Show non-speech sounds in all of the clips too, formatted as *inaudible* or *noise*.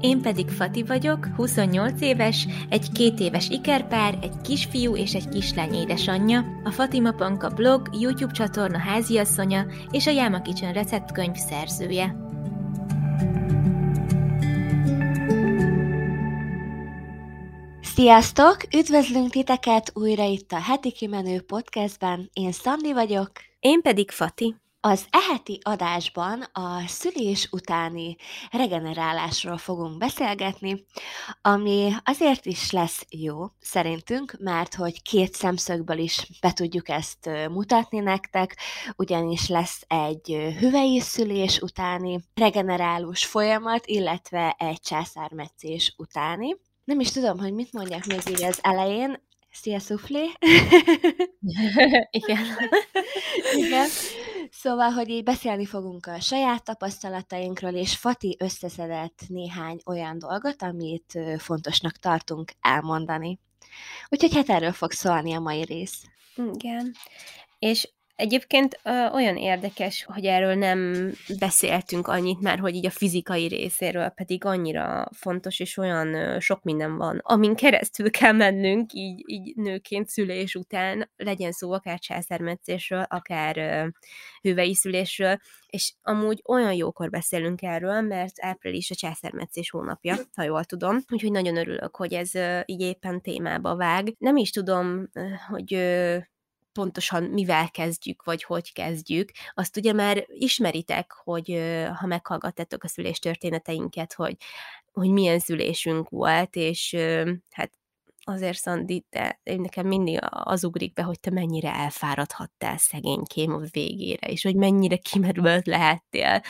Én pedig Fati vagyok, 28 éves, egy két éves ikerpár, egy kisfiú és egy kislány édesanyja, a Fatima Panka blog, YouTube csatorna háziasszonya és a Yama Kitchen receptkönyv szerzője. Sziasztok! Üdvözlünk titeket újra itt a Heti Kimenő podcastben. Én Szandi vagyok. Én pedig Fati. Az eheti adásban a szülés utáni regenerálásról fogunk beszélgetni, ami azért is lesz jó szerintünk, mert hogy két szemszögből is be tudjuk ezt mutatni nektek, ugyanis lesz egy hüvei szülés utáni regenerálós folyamat, illetve egy császármetszés utáni. Nem is tudom, hogy mit mondják még így az elején, Szia, Szuflé! Igen. *laughs* Igen. Szóval, hogy így beszélni fogunk a saját tapasztalatainkról, és Fati összeszedett néhány olyan dolgot, amit fontosnak tartunk elmondani. Úgyhogy hát erről fog szólni a mai rész. Igen. És Egyébként ö, olyan érdekes, hogy erről nem beszéltünk annyit, mert hogy így a fizikai részéről pedig annyira fontos, és olyan ö, sok minden van, amin keresztül kell mennünk, így, így nőként szülés után, legyen szó akár császármetszésről, akár ö, hüvei szülésről, és amúgy olyan jókor beszélünk erről, mert április a császármetszés hónapja, ha jól tudom, úgyhogy nagyon örülök, hogy ez ö, így éppen témába vág. Nem is tudom, hogy pontosan mivel kezdjük, vagy hogy kezdjük, azt ugye már ismeritek, hogy ha meghallgattátok a szüléstörténeteinket, hogy, hogy milyen szülésünk volt, és hát azért, Szandi, te, nekem mindig az ugrik be, hogy te mennyire elfáradhattál szegénykém a végére, és hogy mennyire kimerült lehettél.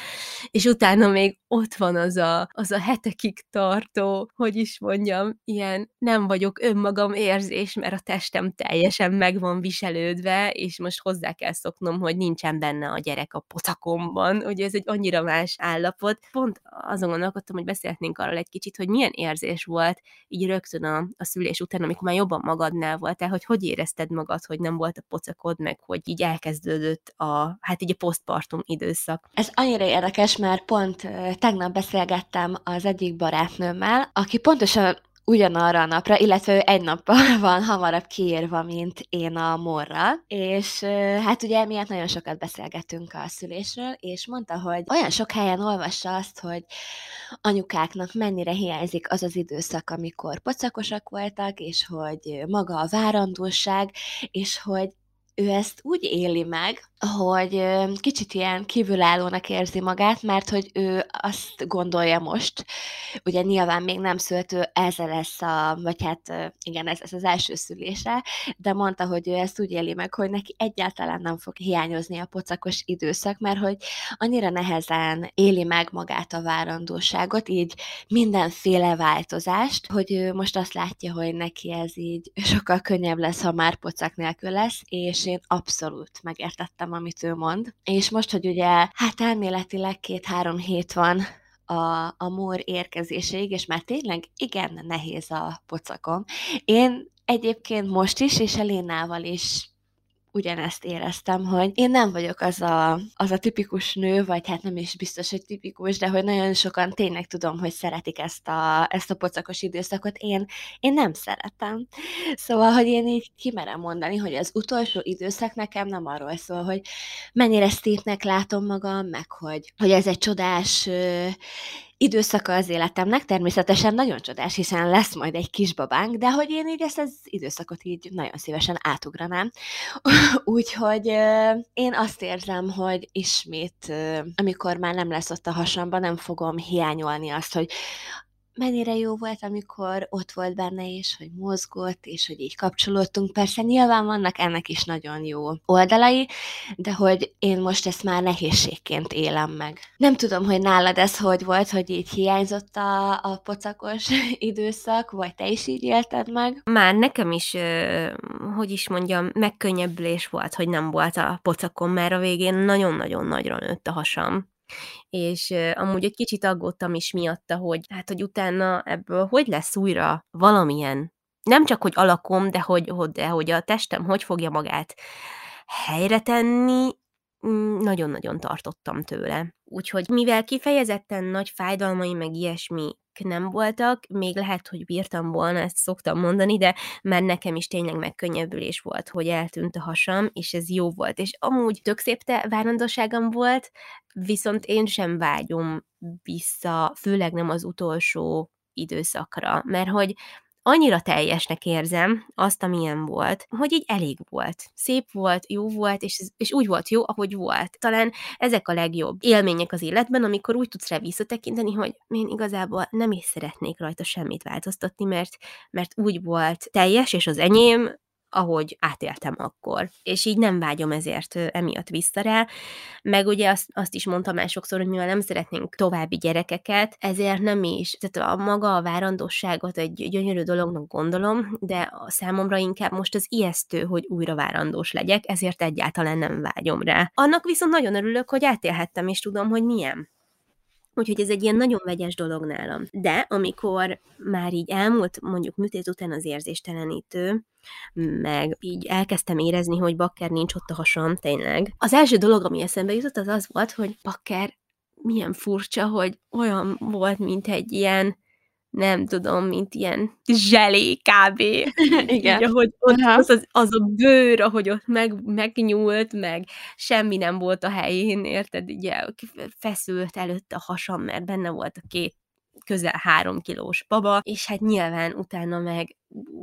És utána még ott van az a, az a hetekig tartó, hogy is mondjam, ilyen nem vagyok önmagam érzés, mert a testem teljesen meg van viselődve, és most hozzá kell szoknom, hogy nincsen benne a gyerek a potakomban, hogy ez egy annyira más állapot. Pont azon gondolkodtam, hogy beszélhetnénk arról egy kicsit, hogy milyen érzés volt így rögtön a, a szülés után, amikor már jobban magadnál voltál, hogy hogy érezted magad, hogy nem volt a pocakod, meg hogy így elkezdődött a, hát így a postpartum időszak. Ez annyira érdekes, mert pont tegnap beszélgettem az egyik barátnőmmel, aki pontosan ugyanarra a napra, illetve ő egy nappal *laughs* van hamarabb kiírva, mint én a morra, és hát ugye miatt nagyon sokat beszélgetünk a szülésről, és mondta, hogy olyan sok helyen olvassa azt, hogy anyukáknak mennyire hiányzik az az időszak, amikor pocakosak voltak, és hogy maga a várandóság, és hogy ő ezt úgy éli meg, hogy kicsit ilyen kívülállónak érzi magát, mert hogy ő azt gondolja most, ugye nyilván még nem szült, ő ez lesz a, vagy hát igen, ez, ez az első szülése, de mondta, hogy ő ezt úgy éli meg, hogy neki egyáltalán nem fog hiányozni a pocakos időszak, mert hogy annyira nehezen éli meg magát a várandóságot, így mindenféle változást, hogy ő most azt látja, hogy neki ez így sokkal könnyebb lesz, ha már pocak nélkül lesz, és én abszolút megértettem amit ő mond. És most, hogy ugye, hát elméletileg két-három hét van a, a mór érkezéséig, és már tényleg igen nehéz a pocakom. Én egyébként most is, és Elénával is ugyanezt éreztem, hogy én nem vagyok az a, az a tipikus nő, vagy hát nem is biztos, hogy tipikus, de hogy nagyon sokan tényleg tudom, hogy szeretik ezt a, ezt a pocakos időszakot. Én, én nem szeretem. Szóval, hogy én így kimerem mondani, hogy az utolsó időszak nekem nem arról szól, hogy mennyire szépnek látom magam, meg hogy, hogy ez egy csodás időszaka az életemnek, természetesen nagyon csodás, hiszen lesz majd egy kisbabánk, de hogy én így ezt az időszakot így nagyon szívesen átugranám. *laughs* Úgyhogy én azt érzem, hogy ismét, amikor már nem lesz ott a hasamban, nem fogom hiányolni azt, hogy mennyire jó volt, amikor ott volt benne, és hogy mozgott, és hogy így kapcsolódtunk. Persze nyilván vannak ennek is nagyon jó oldalai, de hogy én most ezt már nehézségként élem meg. Nem tudom, hogy nálad ez hogy volt, hogy így hiányzott a, a pocakos *laughs* időszak, vagy te is így élted meg? Már nekem is, hogy is mondjam, megkönnyebbülés volt, hogy nem volt a pocakom, mert a végén nagyon-nagyon nagyra nőtt a hasam és amúgy egy kicsit aggódtam is miatta, hogy hát, hogy utána ebből hogy lesz újra valamilyen, nem csak, hogy alakom, de hogy, hogy, de hogy a testem hogy fogja magát helyre tenni, mm, nagyon-nagyon tartottam tőle. Úgyhogy mivel kifejezetten nagy fájdalmai, meg ilyesmi nem voltak, még lehet, hogy bírtam volna, ezt szoktam mondani, de már nekem is tényleg megkönnyebbülés volt, hogy eltűnt a hasam, és ez jó volt. És amúgy tök szép te várandóságom volt, viszont én sem vágyom vissza, főleg nem az utolsó időszakra, mert hogy annyira teljesnek érzem azt, amilyen volt, hogy így elég volt. Szép volt, jó volt, és, és úgy volt jó, ahogy volt. Talán ezek a legjobb élmények az életben, amikor úgy tudsz rá visszatekinteni, hogy én igazából nem is szeretnék rajta semmit változtatni, mert, mert úgy volt teljes, és az enyém, ahogy átéltem akkor. És így nem vágyom ezért emiatt vissza rá. Meg ugye azt, azt is mondtam már sokszor, hogy mivel nem szeretnénk további gyerekeket, ezért nem is, tehát a maga a várandóságot egy gyönyörű dolognak gondolom, de a számomra inkább most az ijesztő, hogy újra várandós legyek, ezért egyáltalán nem vágyom rá. Annak viszont nagyon örülök, hogy átélhettem, és tudom, hogy milyen. Úgyhogy ez egy ilyen nagyon vegyes dolog nálam. De amikor már így elmúlt mondjuk műtét után az érzéstelenítő, meg így elkezdtem érezni, hogy bakker nincs ott a hasam, tényleg. Az első dolog, ami eszembe jutott, az az volt, hogy bakker milyen furcsa, hogy olyan volt, mint egy ilyen nem tudom, mint ilyen zselé kb. *laughs* Igen. Így, ahogy ott az, az, az a bőr, ahogy ott meg, megnyúlt, meg semmi nem volt a helyén, érted? Ugye feszült előtt a hasam, mert benne volt a két közel három kilós baba, és hát nyilván utána meg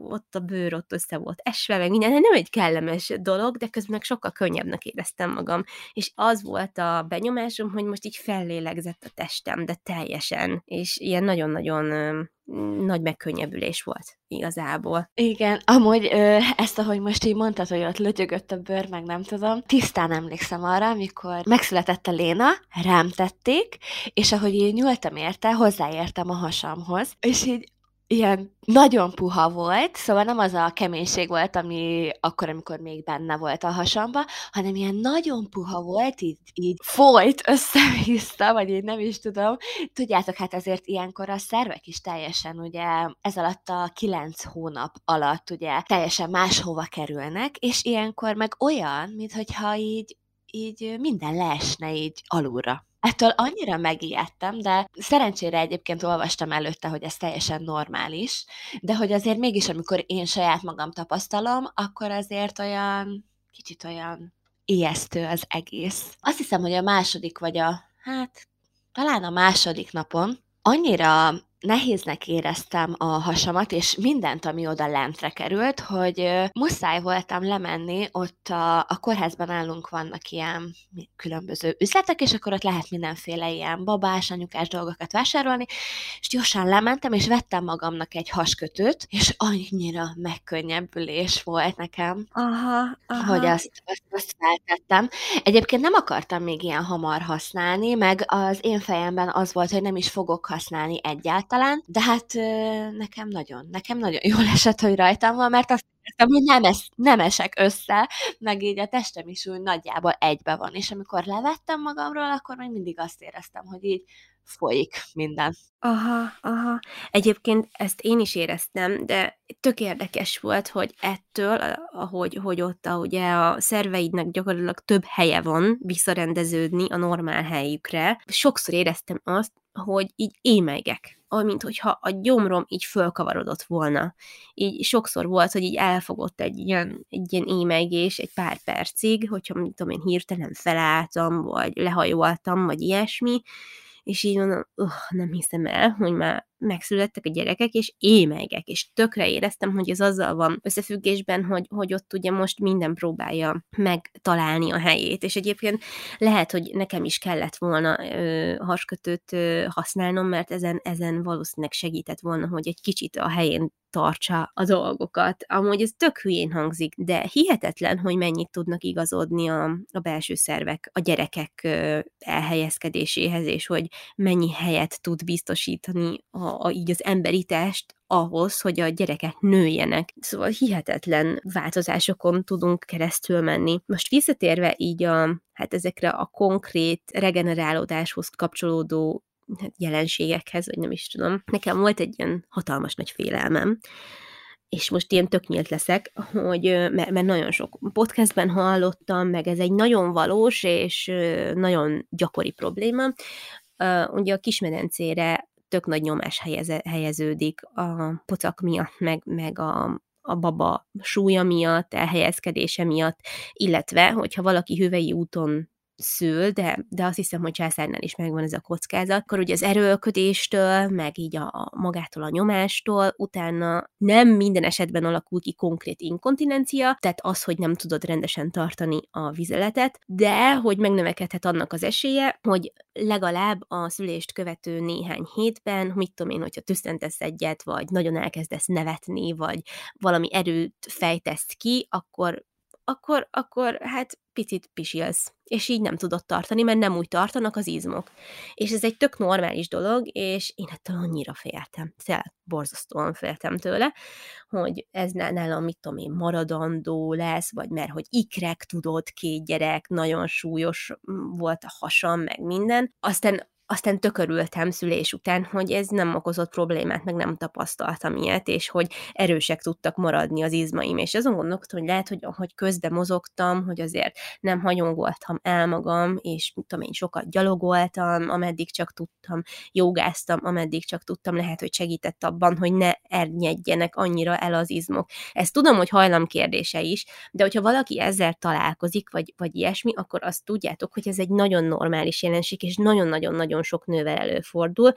ott a bőr ott össze volt esve, meg minden, nem egy kellemes dolog, de közben meg sokkal könnyebbnek éreztem magam. És az volt a benyomásom, hogy most így fellélegzett a testem, de teljesen, és ilyen nagyon-nagyon nagy megkönnyebbülés volt igazából. Igen, amúgy ö, ezt, ahogy most így mondtad, hogy ott lötyögött a bőr, meg nem tudom, tisztán emlékszem arra, amikor megszületett a Léna, rám tették, és ahogy én nyúltam érte, hozzáértem a hasamhoz, és így ilyen nagyon puha volt, szóval nem az a keménység volt, ami akkor, amikor még benne volt a hasamba, hanem ilyen nagyon puha volt, így, így folyt *laughs* össze-vissza, vagy én nem is tudom. Tudjátok, hát ezért ilyenkor a szervek is teljesen ugye ez alatt a kilenc hónap alatt ugye teljesen máshova kerülnek, és ilyenkor meg olyan, mintha így, így minden leesne így alulra. Ettől annyira megijedtem, de szerencsére egyébként olvastam előtte, hogy ez teljesen normális, de hogy azért mégis, amikor én saját magam tapasztalom, akkor azért olyan, kicsit olyan ijesztő az egész. Azt hiszem, hogy a második vagy a, hát talán a második napon annyira nehéznek éreztem a hasamat, és mindent, ami oda lentre került, hogy muszáj voltam lemenni, ott a, a kórházban állunk vannak ilyen különböző üzletek, és akkor ott lehet mindenféle ilyen babás, anyukás dolgokat vásárolni, és gyorsan lementem, és vettem magamnak egy haskötőt, és annyira megkönnyebbülés volt nekem, aha, aha. hogy azt, azt, azt feltettem. Egyébként nem akartam még ilyen hamar használni, meg az én fejemben az volt, hogy nem is fogok használni egyáltalán, talán, de hát nekem nagyon, nekem nagyon jól esett, hogy rajtam van, mert azt éreztem, hogy nem, es, nem esek össze, meg így a testem is úgy nagyjából egybe van, és amikor levettem magamról, akkor még mindig azt éreztem, hogy így folyik minden. Aha, aha. Egyébként ezt én is éreztem, de tök érdekes volt, hogy ettől, ahogy hogy ott a, ugye a szerveidnek gyakorlatilag több helye van visszarendeződni a normál helyükre, sokszor éreztem azt, hogy így émegek mint hogyha a gyomrom így fölkavarodott volna. Így sokszor volt, hogy így elfogott egy ilyen, egy ilyen émegés egy pár percig, hogyha, mint tudom én, hirtelen felálltam, vagy lehajoltam, vagy ilyesmi, és így mondom, nem hiszem el, hogy már megszülettek a gyerekek, és émegek, és tökre éreztem, hogy ez azzal van összefüggésben, hogy, hogy ott ugye most minden próbálja megtalálni a helyét, és egyébként lehet, hogy nekem is kellett volna ö, haskötőt ö, használnom, mert ezen, ezen valószínűleg segített volna, hogy egy kicsit a helyén tartsa a dolgokat. Amúgy ez tök hülyén hangzik, de hihetetlen, hogy mennyit tudnak igazodni a, a belső szervek a gyerekek elhelyezkedéséhez, és hogy mennyi helyet tud biztosítani a a, így az emberi test ahhoz, hogy a gyerekek nőjenek. Szóval hihetetlen változásokon tudunk keresztül menni. Most visszatérve így a, hát ezekre a konkrét regenerálódáshoz kapcsolódó hát jelenségekhez, vagy nem is tudom. Nekem volt egy ilyen hatalmas nagy félelmem, és most ilyen tök nyílt leszek, hogy, mert, mert nagyon sok podcastben hallottam, meg ez egy nagyon valós és nagyon gyakori probléma. Ugye a kismedencére tök nagy nyomás helyeződik a pocak miatt, meg, meg a, a baba súlya miatt, elhelyezkedése miatt, illetve, hogyha valaki hüvei úton szül, de, de azt hiszem, hogy császárnál is megvan ez a kockázat, akkor ugye az erőlködéstől, meg így a, a magától a nyomástól, utána nem minden esetben alakul ki konkrét inkontinencia, tehát az, hogy nem tudod rendesen tartani a vizeletet, de hogy megnövekedhet annak az esélye, hogy legalább a szülést követő néhány hétben, mit tudom én, hogyha tüsszentesz egyet, vagy nagyon elkezdesz nevetni, vagy valami erőt fejtesz ki, akkor akkor, akkor hát picit pisilsz, és így nem tudod tartani, mert nem úgy tartanak az izmok. És ez egy tök normális dolog, és én ettől annyira féltem, tényleg borzasztóan féltem tőle, hogy ez nálam, mit tudom én, maradandó lesz, vagy mert hogy ikrek tudod, két gyerek, nagyon súlyos volt a hasam, meg minden. Aztán aztán tökörültem szülés után, hogy ez nem okozott problémát, meg nem tapasztaltam ilyet, és hogy erősek tudtak maradni az izmaim, és azon gondolkodtam, hogy lehet, hogy, hogy közbe mozogtam, hogy azért nem hagyongoltam el magam, és mit tudom én, sokat gyalogoltam, ameddig csak tudtam, jogáztam, ameddig csak tudtam, lehet, hogy segített abban, hogy ne ernyedjenek annyira el az izmok. Ezt tudom, hogy hajlam kérdése is, de hogyha valaki ezzel találkozik, vagy, vagy ilyesmi, akkor azt tudjátok, hogy ez egy nagyon normális jelenség, és nagyon-nagyon-nagyon sok nővel előfordul,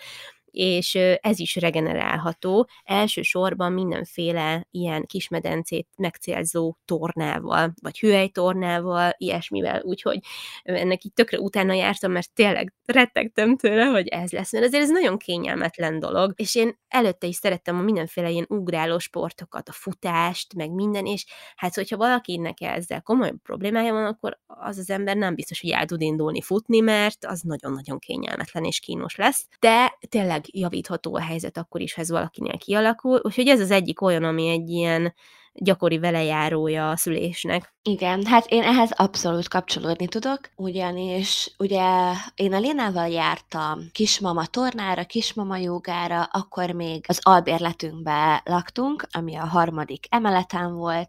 és ez is regenerálható, elsősorban mindenféle ilyen kismedencét megcélzó tornával, vagy hüvelytornával, ilyesmivel, úgyhogy ennek így tökre utána jártam, mert tényleg rettegtem tőle, hogy ez lesz, mert azért ez nagyon kényelmetlen dolog, és én előtte is szerettem a mindenféle ilyen ugráló sportokat, a futást, meg minden, és hát hogyha valakinek ezzel komoly problémája van, akkor az az ember nem biztos, hogy el tud indulni futni, mert az nagyon-nagyon kényelmetlen és kínos lesz, de tényleg javítható a helyzet akkor is, ha ez valakinél kialakul. Úgyhogy ez az egyik olyan, ami egy ilyen gyakori velejárója a szülésnek. Igen, hát én ehhez abszolút kapcsolódni tudok, ugyanis ugye én a Lénával jártam kismama tornára, kismama jogára, akkor még az albérletünkbe laktunk, ami a harmadik emeleten volt,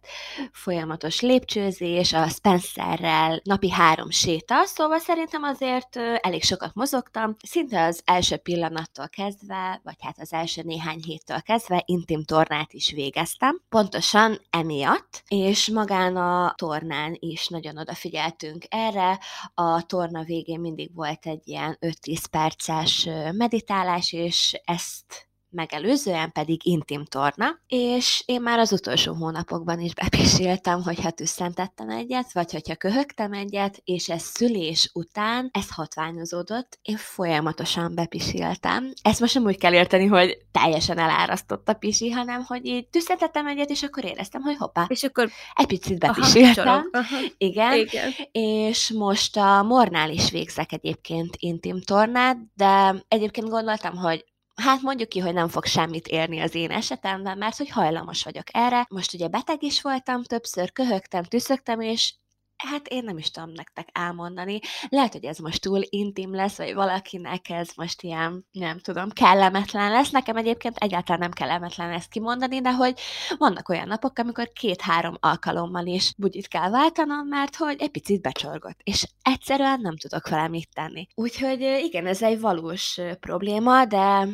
folyamatos lépcsőzés, a Spencerrel napi három séta, szóval szerintem azért elég sokat mozogtam, szinte az első pillanattól kezdve, vagy hát az első néhány héttől kezdve intim tornát is végeztem. Pontosan emiatt, és magán a tornán is nagyon odafigyeltünk erre. A torna végén mindig volt egy ilyen 5-10 perces meditálás, és ezt megelőzően pedig intim torna, és én már az utolsó hónapokban is bepiséltem, hogyha tüsszentettem egyet, vagy hogyha köhögtem egyet, és ez szülés után, ez hatványozódott, én folyamatosan bepiséltem. Ezt most nem úgy kell érteni, hogy teljesen elárasztott a pisi, hanem hogy így tüsszentettem egyet, és akkor éreztem, hogy hoppá. És akkor egy picit bepiséltem. Aha, aha. Igen. Igen. És most a Mornál is végzek egyébként intim tornát, de egyébként gondoltam, hogy hát mondjuk ki, hogy nem fog semmit érni az én esetemben, mert hogy hajlamos vagyok erre. Most ugye beteg is voltam, többször köhögtem, tüszögtem, és hát én nem is tudom nektek elmondani. Lehet, hogy ez most túl intim lesz, vagy valakinek ez most ilyen, nem tudom, kellemetlen lesz. Nekem egyébként egyáltalán nem kellemetlen ezt kimondani, de hogy vannak olyan napok, amikor két-három alkalommal is bugyit kell váltanom, mert hogy egy picit becsorgott, és egyszerűen nem tudok vele mit tenni. Úgyhogy igen, ez egy valós probléma, de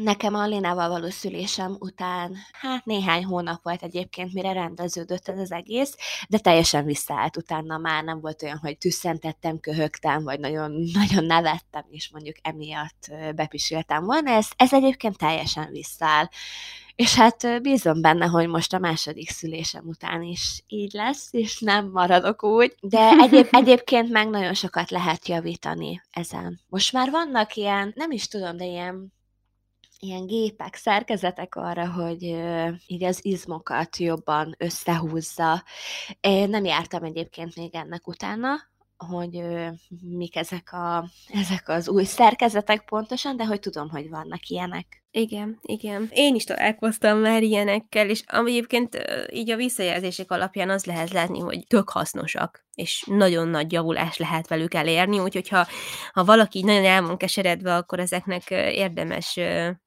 Nekem a Lénával való szülésem után, hát néhány hónap volt egyébként, mire rendeződött ez az egész, de teljesen visszaállt utána már nem volt olyan, hogy tüsszentettem, köhögtem, vagy nagyon, *laughs* nagyon nevettem, és mondjuk emiatt bepisültem volna. Ez, ez egyébként teljesen visszaáll. És hát bízom benne, hogy most a második szülésem után is így lesz, és nem maradok úgy. De egyéb, *laughs* egyébként meg nagyon sokat lehet javítani ezen. Most már vannak ilyen, nem is tudom, de ilyen ilyen gépek, szerkezetek arra, hogy így az izmokat jobban összehúzza. Én nem jártam egyébként még ennek utána, hogy mik ezek, a, ezek az új szerkezetek pontosan, de hogy tudom, hogy vannak ilyenek. Igen, igen. Én is találkoztam már ilyenekkel, és egyébként így a visszajelzések alapján az lehet látni, hogy tök hasznosak, és nagyon nagy javulás lehet velük elérni, úgyhogy ha, ha valaki nagyon el van keseredve, akkor ezeknek érdemes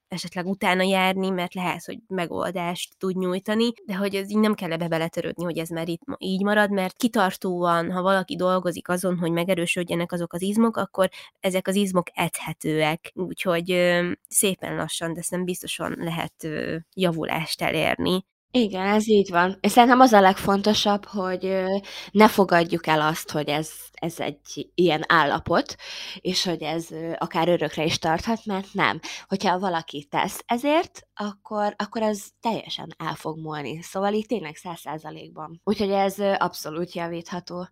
esetleg utána járni, mert lehet, hogy megoldást tud nyújtani, de hogy ez így nem kell ebbe beletörődni, hogy ez már itt így marad, mert kitartóan, ha valaki dolgozik azon, hogy megerősödjenek azok az izmok, akkor ezek az izmok edhetőek, úgyhogy szépen lassan, de nem biztosan lehet javulást elérni. Igen, ez így van. És szerintem az a legfontosabb, hogy ne fogadjuk el azt, hogy ez, ez egy ilyen állapot, és hogy ez akár örökre is tarthat, mert nem. Hogyha valaki tesz ezért, akkor, akkor ez teljesen el fog múlni. Szóval itt tényleg száz százalékban. Úgyhogy ez abszolút javítható.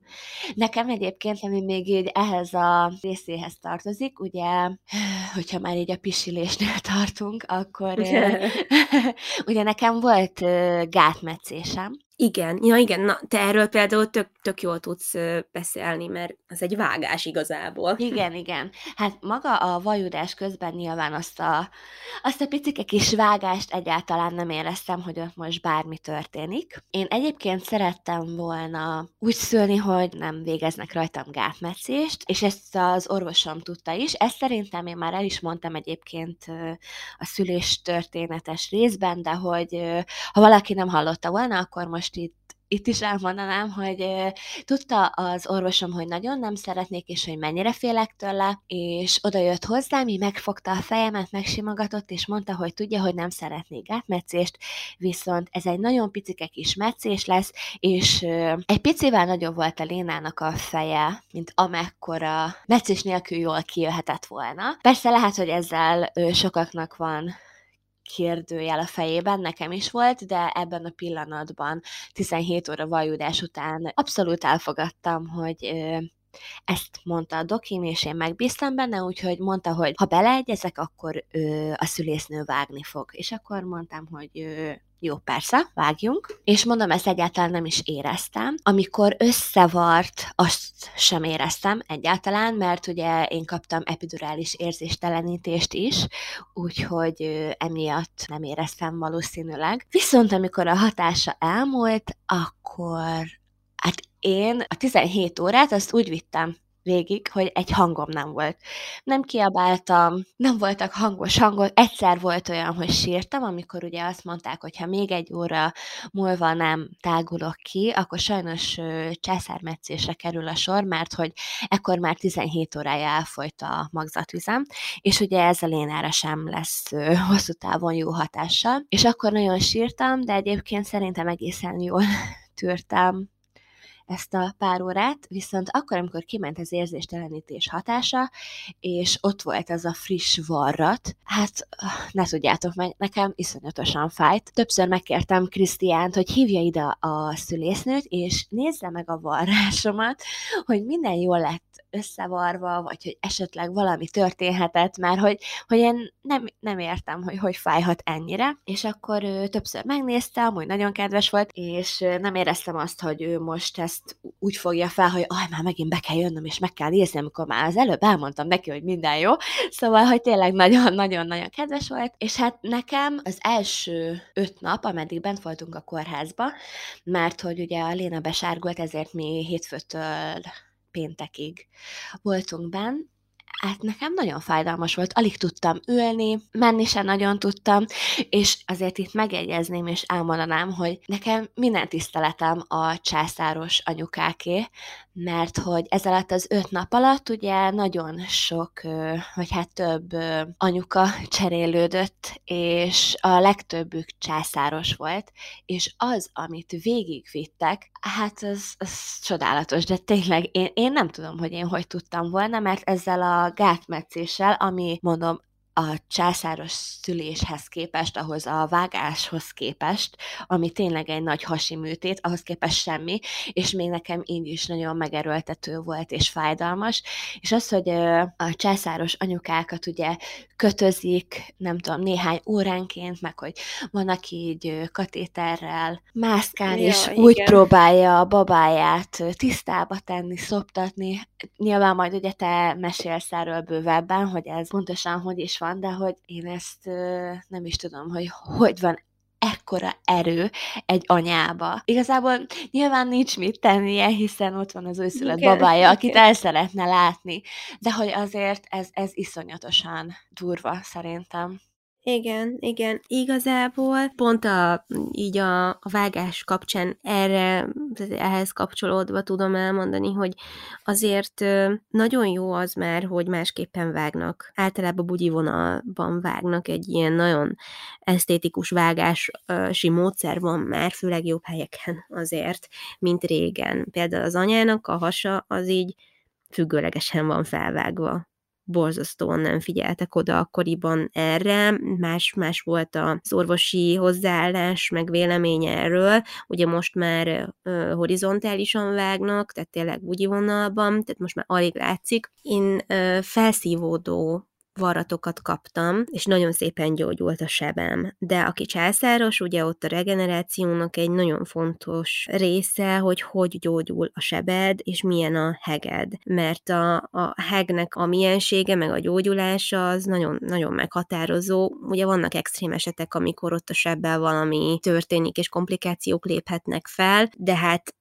Nekem egyébként, ami még így ehhez a részéhez tartozik, ugye, hogyha már így a pisilésnél tartunk, akkor *laughs* ugye nekem volt gátmetszésem, igen, ja igen, na, te erről például tök, tök jól tudsz beszélni, mert az egy vágás igazából. Igen, igen. Hát maga a vajudás közben nyilván azt a, azt a picike kis vágást egyáltalán nem éreztem, hogy ott most bármi történik. Én egyébként szerettem volna úgy szülni, hogy nem végeznek rajtam gátmetszést, és ezt az orvosom tudta is. Ezt szerintem én már el is mondtam egyébként a szülés történetes részben, de hogy ha valaki nem hallotta volna, akkor most most itt itt is elmondanám, hogy tudta az orvosom, hogy nagyon nem szeretnék, és hogy mennyire félek tőle, és oda jött hozzám, így megfogta a fejemet, megsimogatott, és mondta, hogy tudja, hogy nem szeretnék gátmetszést, viszont ez egy nagyon picike kis metszés lesz, és egy picivel nagyobb volt a Lénának a feje, mint amekkora metszés nélkül jól kijöhetett volna. Persze lehet, hogy ezzel sokaknak van kérdőjel a fejében, nekem is volt, de ebben a pillanatban 17 óra vajudás után abszolút elfogadtam, hogy ezt mondta a dokim, és én megbíztam benne, úgyhogy mondta, hogy ha beleegyezek, akkor ő, a szülésznő vágni fog. És akkor mondtam, hogy ő, jó, persze, vágjunk. És mondom, ezt egyáltalán nem is éreztem. Amikor összevart, azt sem éreztem egyáltalán, mert ugye én kaptam epidurális érzéstelenítést is, úgyhogy emiatt nem éreztem valószínűleg. Viszont amikor a hatása elmúlt, akkor hát én a 17 órát azt úgy vittem végig, hogy egy hangom nem volt. Nem kiabáltam, nem voltak hangos hangok. Egyszer volt olyan, hogy sírtam, amikor ugye azt mondták, hogy ha még egy óra múlva nem tágulok ki, akkor sajnos császármetszésre kerül a sor, mert hogy ekkor már 17 órája elfolyt a magzatüzem, és ugye ez a lénára sem lesz hosszú távon jó hatással. És akkor nagyon sírtam, de egyébként szerintem egészen jól *laughs* tűrtem ezt a pár órát, viszont akkor, amikor kiment az érzéstelenítés hatása, és ott volt ez a friss varrat, hát ne tudjátok meg, nekem iszonyatosan fájt. Többször megkértem Krisztiánt, hogy hívja ide a szülésznőt, és nézze meg a varrásomat, hogy minden jól lett összevarva, vagy hogy esetleg valami történhetett, mert hogy, hogy én nem, nem értem, hogy hogy fájhat ennyire, és akkor ő többször megnéztem, hogy nagyon kedves volt, és nem éreztem azt, hogy ő most ezt úgy fogja fel, hogy aj, már megint be kell jönnöm, és meg kell nézni, amikor már az előbb elmondtam neki, hogy minden jó, szóval, hogy tényleg nagyon-nagyon-nagyon *laughs* kedves volt, és hát nekem az első öt nap, ameddig bent voltunk a kórházba, mert hogy ugye a Léna besárgult, ezért mi hétfőtől péntekig voltunk benn, hát nekem nagyon fájdalmas volt, alig tudtam ülni, menni sem nagyon tudtam, és azért itt megegyezném és elmondanám, hogy nekem minden tiszteletem a császáros anyukáké, mert hogy ez alatt az öt nap alatt ugye nagyon sok, vagy hát több anyuka cserélődött, és a legtöbbük császáros volt, és az, amit végigvittek, hát az, az csodálatos, de tényleg én, én nem tudom, hogy én hogy tudtam volna, mert ezzel a gátmetszéssel, ami mondom, a császáros szüléshez képest, ahhoz a vágáshoz képest, ami tényleg egy nagy hasi műtét, ahhoz képest semmi, és még nekem így is nagyon megerőltető volt és fájdalmas, és az, hogy a császáros anyukákat ugye kötözik, nem tudom, néhány óránként, meg hogy van, aki így katéterrel mászkál, ja, és igen. úgy próbálja a babáját tisztába tenni, szoptatni, nyilván majd ugye te mesélsz erről bővebben, hogy ez pontosan hogy is van, de hogy én ezt nem is tudom, hogy hogy van ekkora erő egy anyába. Igazából nyilván nincs mit tennie, hiszen ott van az őszület babája, akit el szeretne látni, de hogy azért ez, ez iszonyatosan durva szerintem. Igen, igen. Igazából pont a, így a, a vágás kapcsán erre, ehhez kapcsolódva tudom elmondani, hogy azért nagyon jó az már, hogy másképpen vágnak. Általában bugyi vonalban vágnak egy ilyen nagyon esztétikus vágási módszer van már, főleg jobb helyeken azért, mint régen. Például az anyának a hasa az így függőlegesen van felvágva borzasztóan nem figyeltek oda akkoriban erre, más-más volt az orvosi hozzáállás, meg véleménye erről, ugye most már uh, horizontálisan vágnak, tehát tényleg bugyi vonalban, tehát most már alig látszik. Én uh, felszívódó varratokat kaptam, és nagyon szépen gyógyult a sebem. De aki császáros, ugye ott a regenerációnak egy nagyon fontos része, hogy hogy gyógyul a sebed, és milyen a heged. Mert a, a hegnek a miensége, meg a gyógyulása az nagyon, nagyon meghatározó. Ugye vannak extrém esetek, amikor ott a sebbel valami történik, és komplikációk léphetnek fel, de hát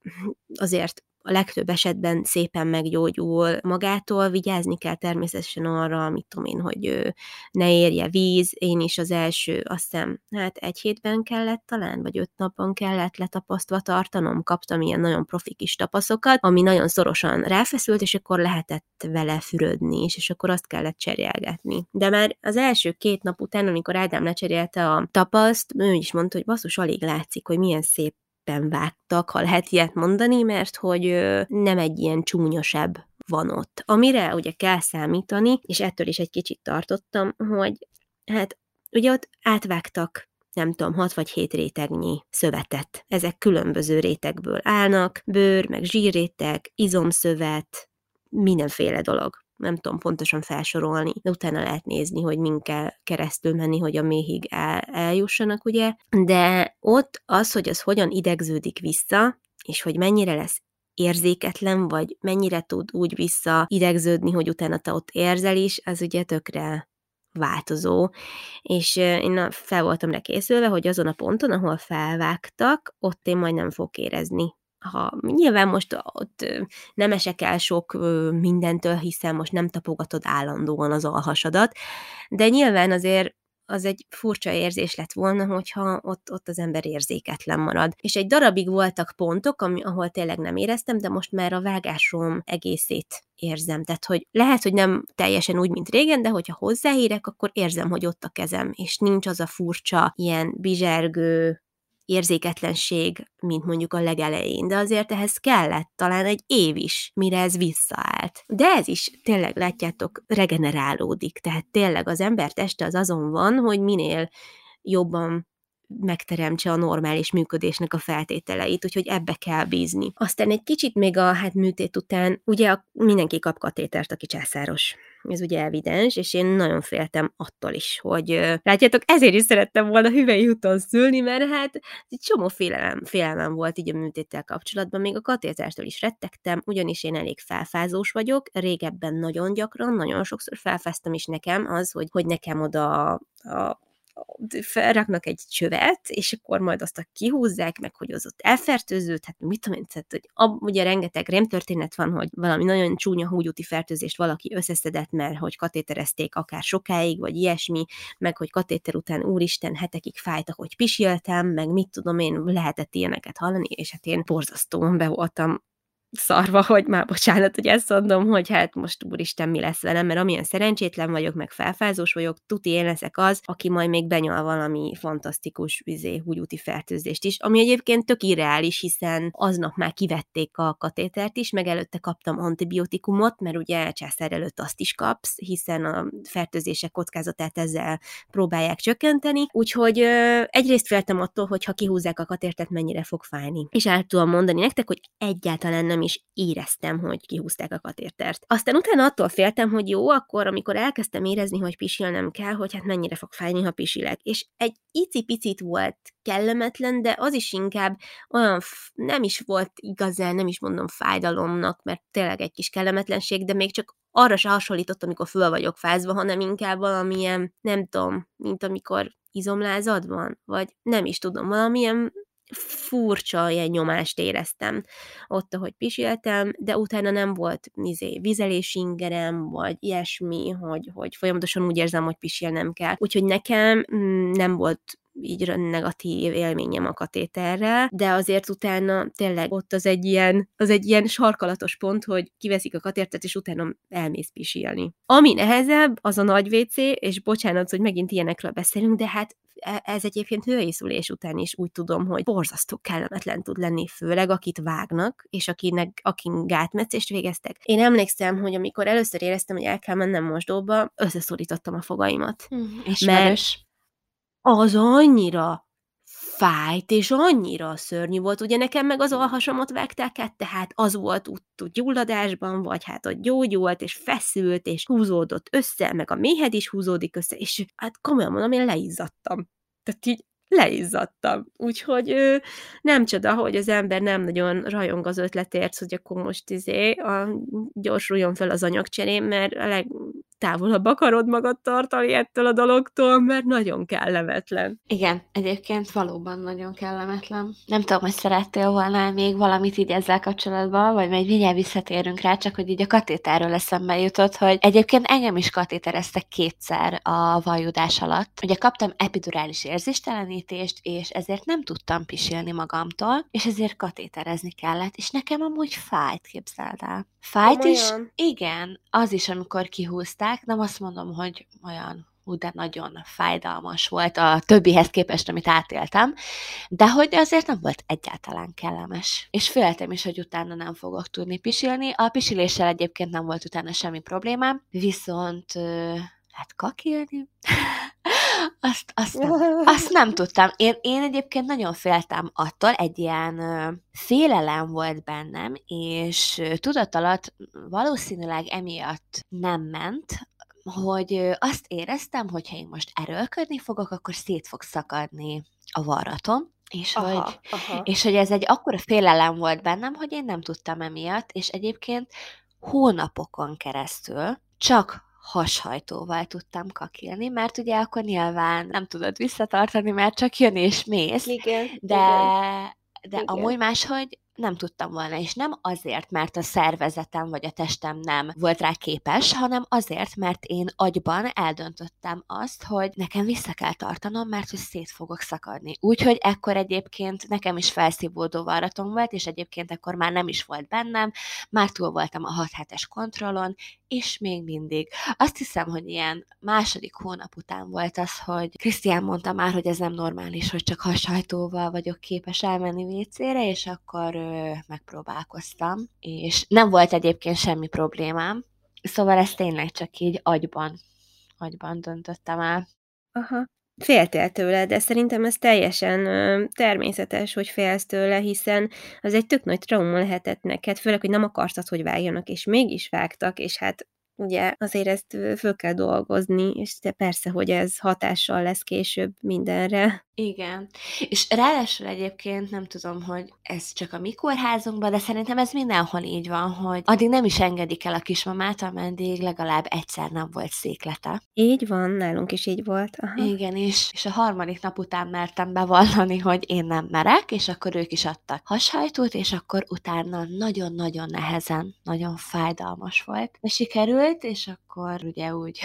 azért a legtöbb esetben szépen meggyógyul magától, vigyázni kell természetesen arra, mit tudom én, hogy ne érje víz, én is az első, azt hiszem, hát egy hétben kellett talán, vagy öt napon kellett letapasztva tartanom, kaptam ilyen nagyon profi kis tapaszokat, ami nagyon szorosan ráfeszült, és akkor lehetett vele fürödni is, és akkor azt kellett cserélgetni. De már az első két nap után, amikor Ádám lecserélte a tapaszt, ő is mondta, hogy basszus, alig látszik, hogy milyen szép szépen vágtak, ha lehet ilyet mondani, mert hogy nem egy ilyen csúnyosebb van ott. Amire ugye kell számítani, és ettől is egy kicsit tartottam, hogy hát ugye ott átvágtak nem tudom, hat vagy hét rétegnyi szövetet. Ezek különböző rétegből állnak, bőr, meg zsírréteg, izomszövet, mindenféle dolog nem tudom pontosan felsorolni, de utána lehet nézni, hogy min kell keresztül menni, hogy a méhig el, eljussanak, ugye. De ott az, hogy az hogyan idegződik vissza, és hogy mennyire lesz érzéketlen, vagy mennyire tud úgy vissza idegződni, hogy utána te ott érzel is, az ugye tökre változó, és én fel voltam rá hogy azon a ponton, ahol felvágtak, ott én majd nem fog érezni ha nyilván most ott nem esek el sok mindentől, hiszen most nem tapogatod állandóan az alhasadat, de nyilván azért az egy furcsa érzés lett volna, hogyha ott, ott az ember érzéketlen marad. És egy darabig voltak pontok, ami, ahol tényleg nem éreztem, de most már a vágásom egészét érzem. Tehát, hogy lehet, hogy nem teljesen úgy, mint régen, de hogyha hozzáérek, akkor érzem, hogy ott a kezem, és nincs az a furcsa, ilyen bizsergő, érzéketlenség, mint mondjuk a legelején, de azért ehhez kellett talán egy év is, mire ez visszaállt. De ez is tényleg, látjátok, regenerálódik, tehát tényleg az ember teste az azon van, hogy minél jobban megteremtse a normális működésnek a feltételeit, úgyhogy ebbe kell bízni. Aztán egy kicsit még a hát műtét után, ugye mindenki kap katétert, aki császáros. Ez ugye evidens, és én nagyon féltem attól is, hogy látjátok, ezért is szerettem volna hüvei úton szülni, mert hát egy csomó félelem, félelem volt így a műtéttel kapcsolatban, még a katétártól is rettegtem, ugyanis én elég felfázós vagyok, régebben nagyon gyakran, nagyon sokszor felfáztam is nekem az, hogy, hogy nekem oda a felraknak egy csövet, és akkor majd azt kihúzzák, meg hogy az ott elfertőződ, hát mit tudom én, tehát, hogy ab, ugye rengeteg rémtörténet van, hogy valami nagyon csúnya húgyúti fertőzést valaki összeszedett, mert hogy katéterezték akár sokáig, vagy ilyesmi, meg hogy katéter után úristen hetekig fájt, hogy pisiltem, meg mit tudom én, lehetett ilyeneket hallani, és hát én borzasztóan be voltam szarva, hogy már bocsánat, hogy ezt mondom, hogy hát most úristen mi lesz velem, mert amilyen szerencsétlen vagyok, meg felfázós vagyok, tuti én leszek az, aki majd még benyal valami fantasztikus vizé, húgyúti fertőzést is, ami egyébként tök irreális, hiszen aznap már kivették a katétert is, meg előtte kaptam antibiotikumot, mert ugye császár előtt azt is kapsz, hiszen a fertőzések kockázatát ezzel próbálják csökkenteni, úgyhogy ö, egyrészt féltem attól, hogy ha kihúzzák a katértet, mennyire fog fájni. És el tudom mondani nektek, hogy egyáltalán nem nem is éreztem, hogy kihúzták a katétert. Aztán utána attól féltem, hogy jó, akkor amikor elkezdtem érezni, hogy pisilnem kell, hogy hát mennyire fog fájni, ha pisilek. És egy icipicit volt kellemetlen, de az is inkább olyan, nem is volt igazán, nem is mondom fájdalomnak, mert tényleg egy kis kellemetlenség, de még csak arra se hasonlított, amikor föl vagyok fázva, hanem inkább valamilyen, nem tudom, mint amikor izomlázad van, vagy nem is tudom, valamilyen furcsa ilyen nyomást éreztem ott, ahogy pisiltem, de utána nem volt izé, vizelési ingerem, vagy ilyesmi, hogy, hogy folyamatosan úgy érzem, hogy pisilnem kell. Úgyhogy nekem mm, nem volt így negatív élményem a katéterrel, de azért utána tényleg ott az egy ilyen, az egy ilyen sarkalatos pont, hogy kiveszik a katétert, és utána elmész pisilni. Ami nehezebb, az a nagy WC, és bocsánat, hogy megint ilyenekről beszélünk, de hát ez egyébként hőészülés után is úgy tudom, hogy borzasztó kellemetlen tud lenni, főleg akit vágnak, és akinek, akin gátmetszést végeztek. Én emlékszem, hogy amikor először éreztem, hogy el kell mennem mosdóba, összeszorítottam a fogaimat. Hmm, mert, az annyira fájt, és annyira szörnyű volt. Ugye nekem meg az alhasamat vágták át, tehát az volt úgy gyulladásban, vagy hát ott gyógyult, és feszült, és húzódott össze, meg a méhed is húzódik össze, és hát komolyan mondom, én leizzadtam. Tehát így leizzadtam. Úgyhogy ő, nem csoda, hogy az ember nem nagyon rajong az ötletért, hogy akkor most izé a, gyorsuljon fel az anyagcserém, mert a leg, távolabb akarod magad tartani ettől a dologtól, mert nagyon kellemetlen. Igen, egyébként valóban nagyon kellemetlen. Nem tudom, hogy szerettél volna még valamit így ezzel kapcsolatban, vagy majd mindjárt visszatérünk rá, csak hogy így a katéterről eszembe jutott, hogy egyébként engem is katétereztek kétszer a vajudás alatt. Ugye kaptam epidurális érzéstelenítést, és ezért nem tudtam pisilni magamtól, és ezért katéterezni kellett, és nekem amúgy fájt, képzeld el. Fájt Komolyan. is, igen, az is, amikor kihúzták, mondták, nem azt mondom, hogy olyan ú, de nagyon fájdalmas volt a többihez képest, amit átéltem, de hogy azért nem volt egyáltalán kellemes. És féltem is, hogy utána nem fogok tudni pisilni. A pisiléssel egyébként nem volt utána semmi problémám, viszont hát kakilni, *laughs* azt, azt, nem, azt nem tudtam. Én, én egyébként nagyon féltem attól, egy ilyen félelem volt bennem, és tudat alatt valószínűleg emiatt nem ment, hogy azt éreztem, hogy ha én most erőlködni fogok, akkor szét fog szakadni a varratom, és, aha, hogy, aha. és hogy ez egy akkora félelem volt bennem, hogy én nem tudtam emiatt, és egyébként hónapokon keresztül csak hashajtóval tudtam kakilni, mert ugye akkor nyilván nem tudod visszatartani, mert csak jön és mész. Igen, de, igen. de igen. amúgy máshogy nem tudtam volna, és nem azért, mert a szervezetem vagy a testem nem volt rá képes, hanem azért, mert én agyban eldöntöttem azt, hogy nekem vissza kell tartanom, mert hogy szét fogok szakadni. Úgyhogy ekkor egyébként nekem is felszívódó varratom volt, és egyébként ekkor már nem is volt bennem, már túl voltam a 6 hetes kontrollon, és még mindig. Azt hiszem, hogy ilyen második hónap után volt az, hogy Krisztián mondta már, hogy ez nem normális, hogy csak hashajtóval vagyok képes elmenni vécére, és akkor megpróbálkoztam, és nem volt egyébként semmi problémám, szóval ezt tényleg csak így agyban, agyban döntöttem el. Aha. Féltél tőle, de szerintem ez teljesen természetes, hogy félsz tőle, hiszen az egy tök nagy trauma lehetett neked, főleg, hogy nem akartad, hogy vágjanak, és mégis vágtak, és hát ugye azért ezt föl kell dolgozni, és de persze, hogy ez hatással lesz később mindenre. Igen. És ráadásul egyébként nem tudom, hogy ez csak a mi kórházunkban, de szerintem ez mindenhol így van, hogy addig nem is engedik el a kismamát, ameddig legalább egyszer nem volt széklete. Így van, nálunk is így volt. Aha. Igen, és, és a harmadik nap után mertem bevallani, hogy én nem merek, és akkor ők is adtak hashajtót, és akkor utána nagyon-nagyon nehezen, nagyon fájdalmas volt. De sikerült, és akkor ugye úgy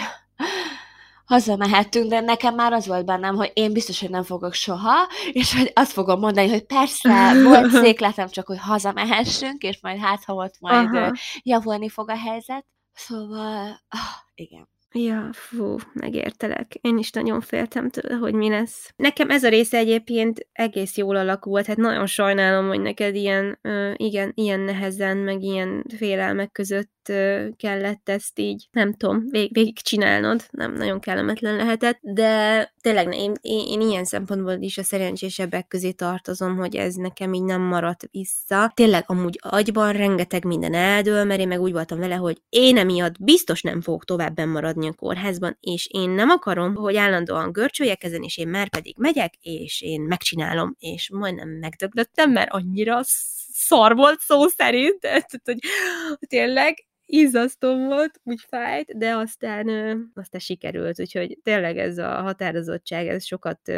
*laughs* hazamehettünk, de nekem már az volt bennem, hogy én biztos, hogy nem fogok soha, és hogy azt fogom mondani, hogy persze, volt *laughs* székletem, csak hogy hazamehessünk, és majd hát, ha ott majd Aha. javulni fog a helyzet. Szóval, ah, igen. Ja, fú, megértelek. Én is nagyon féltem tőle, hogy mi lesz. Nekem ez a része egyébként egész jól alakult, hát nagyon sajnálom, hogy neked ilyen, uh, igen, ilyen nehezen, meg ilyen félelmek között kellett ezt így, nem tudom, vég, végig csinálnod, nem nagyon kellemetlen lehetett, de tényleg én, én, én ilyen szempontból is a szerencsésebbek közé tartozom, hogy ez nekem így nem maradt vissza. Tényleg amúgy agyban rengeteg minden eldől, mert én meg úgy voltam vele, hogy én emiatt biztos nem fogok tovább maradni a kórházban, és én nem akarom, hogy állandóan görcsöljek ezen, és én már pedig megyek, és én megcsinálom, és majdnem megdöglöttem, mert annyira szar volt szó szerint, tehát, hogy tényleg izzasztó volt, úgy fájt, de aztán, aztán sikerült, úgyhogy tényleg ez a határozottság, ez sokat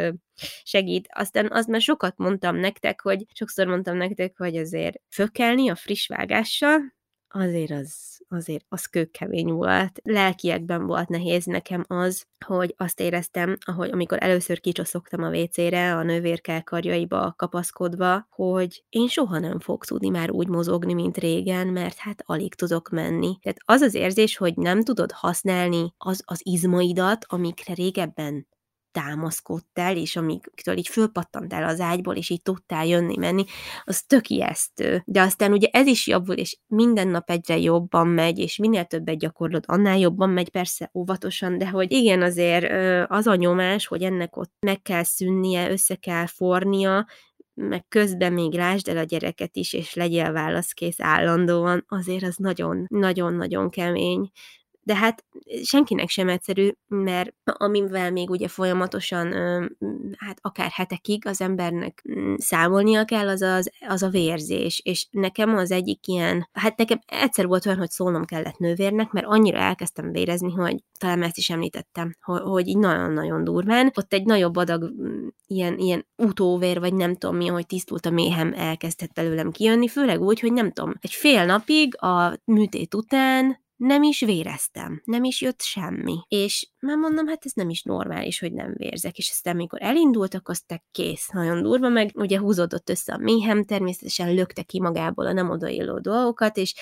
segít. Aztán azt már sokat mondtam nektek, hogy sokszor mondtam nektek, hogy azért fökelni a friss vágással, azért az, azért az kőkemény volt. Lelkiekben volt nehéz nekem az, hogy azt éreztem, ahogy amikor először kicsoszogtam a WC-re, a nővérkel karjaiba kapaszkodva, hogy én soha nem fog tudni már úgy mozogni, mint régen, mert hát alig tudok menni. Tehát az az érzés, hogy nem tudod használni az, az izmaidat, amikre régebben támaszkodtál, és amiktől így fölpattantál az ágyból, és így tudtál jönni, menni, az tök ijesztő. De aztán ugye ez is javul, és minden nap egyre jobban megy, és minél többet gyakorlod, annál jobban megy, persze óvatosan, de hogy igen, azért az a nyomás, hogy ennek ott meg kell szűnnie, össze kell fornia, meg közben még lásd el a gyereket is, és legyél válaszkész állandóan, azért az nagyon-nagyon-nagyon kemény de hát senkinek sem egyszerű, mert amivel még ugye folyamatosan, hát akár hetekig az embernek számolnia kell, az, az, az a vérzés, és nekem az egyik ilyen, hát nekem egyszer volt olyan, hogy szólnom kellett nővérnek, mert annyira elkezdtem vérezni, hogy talán ezt is említettem, hogy, hogy így nagyon-nagyon durván, ott egy nagyobb adag ilyen, ilyen utóvér, vagy nem tudom mi, hogy tisztult a méhem elkezdett belőlem kijönni, főleg úgy, hogy nem tudom, egy fél napig a műtét után nem is véreztem, nem is jött semmi. És már mondom, hát ez nem is normális, hogy nem vérzek. És aztán, amikor elindultak, aztán kész, nagyon durva, meg ugye húzódott össze a méhem, természetesen lökte ki magából a nem odailló dolgokat, és